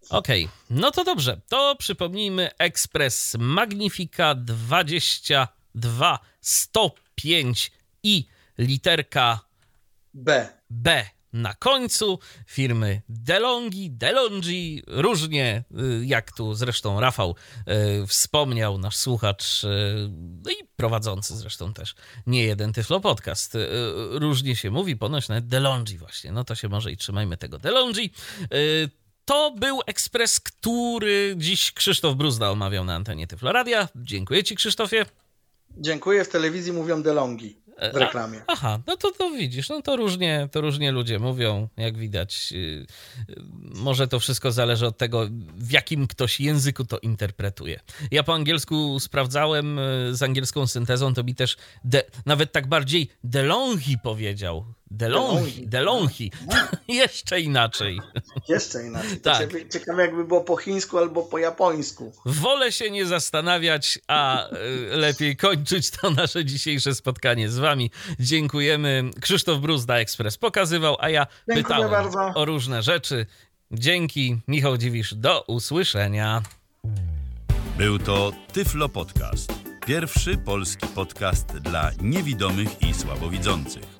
Okej, no to dobrze. To przypomnijmy Express Magnifica 22 105 i literka B. B na końcu firmy DeLonghi, DeLonghi, różnie, y, jak tu zresztą Rafał y, wspomniał, nasz słuchacz, y, no i prowadzący zresztą też, nie jeden Tyflo Podcast, y, różnie się mówi, ponoć nawet DeLonghi właśnie, no to się może i trzymajmy tego DeLonghi. Y, To był ekspres, który dziś Krzysztof Bruzda omawiał na antenie Tyfloradia. Dziękuję ci Krzysztofie. Dziękuję. W telewizji mówią DeLonghi w reklamie. Aha, no to, to widzisz, no to różnie, to różnie ludzie mówią, jak widać. Yy, yy, Może to wszystko zależy od tego, w jakim ktoś języku to interpretuje. Ja po angielsku sprawdzałem yy, z angielską syntezą, to mi też de, nawet tak bardziej DeLonghi powiedział. DeLonghi, DeLonghi. [LAUGHS] Jeszcze inaczej. Jeszcze inaczej. Tak. Tak. Ciekawe jakby było po chińsku albo po japońsku. Wolę się nie zastanawiać, a y, lepiej kończyć to nasze dzisiejsze spotkanie z wami. Dziękujemy. Krzysztof Bruzda Ekspres pokazywał, a ja Dziękuję pytałem bardzo. o różne rzeczy. Dzięki, Michał Dziwisz. Do usłyszenia. Był to Tyflo Podcast. Pierwszy polski podcast dla niewidomych i słabowidzących.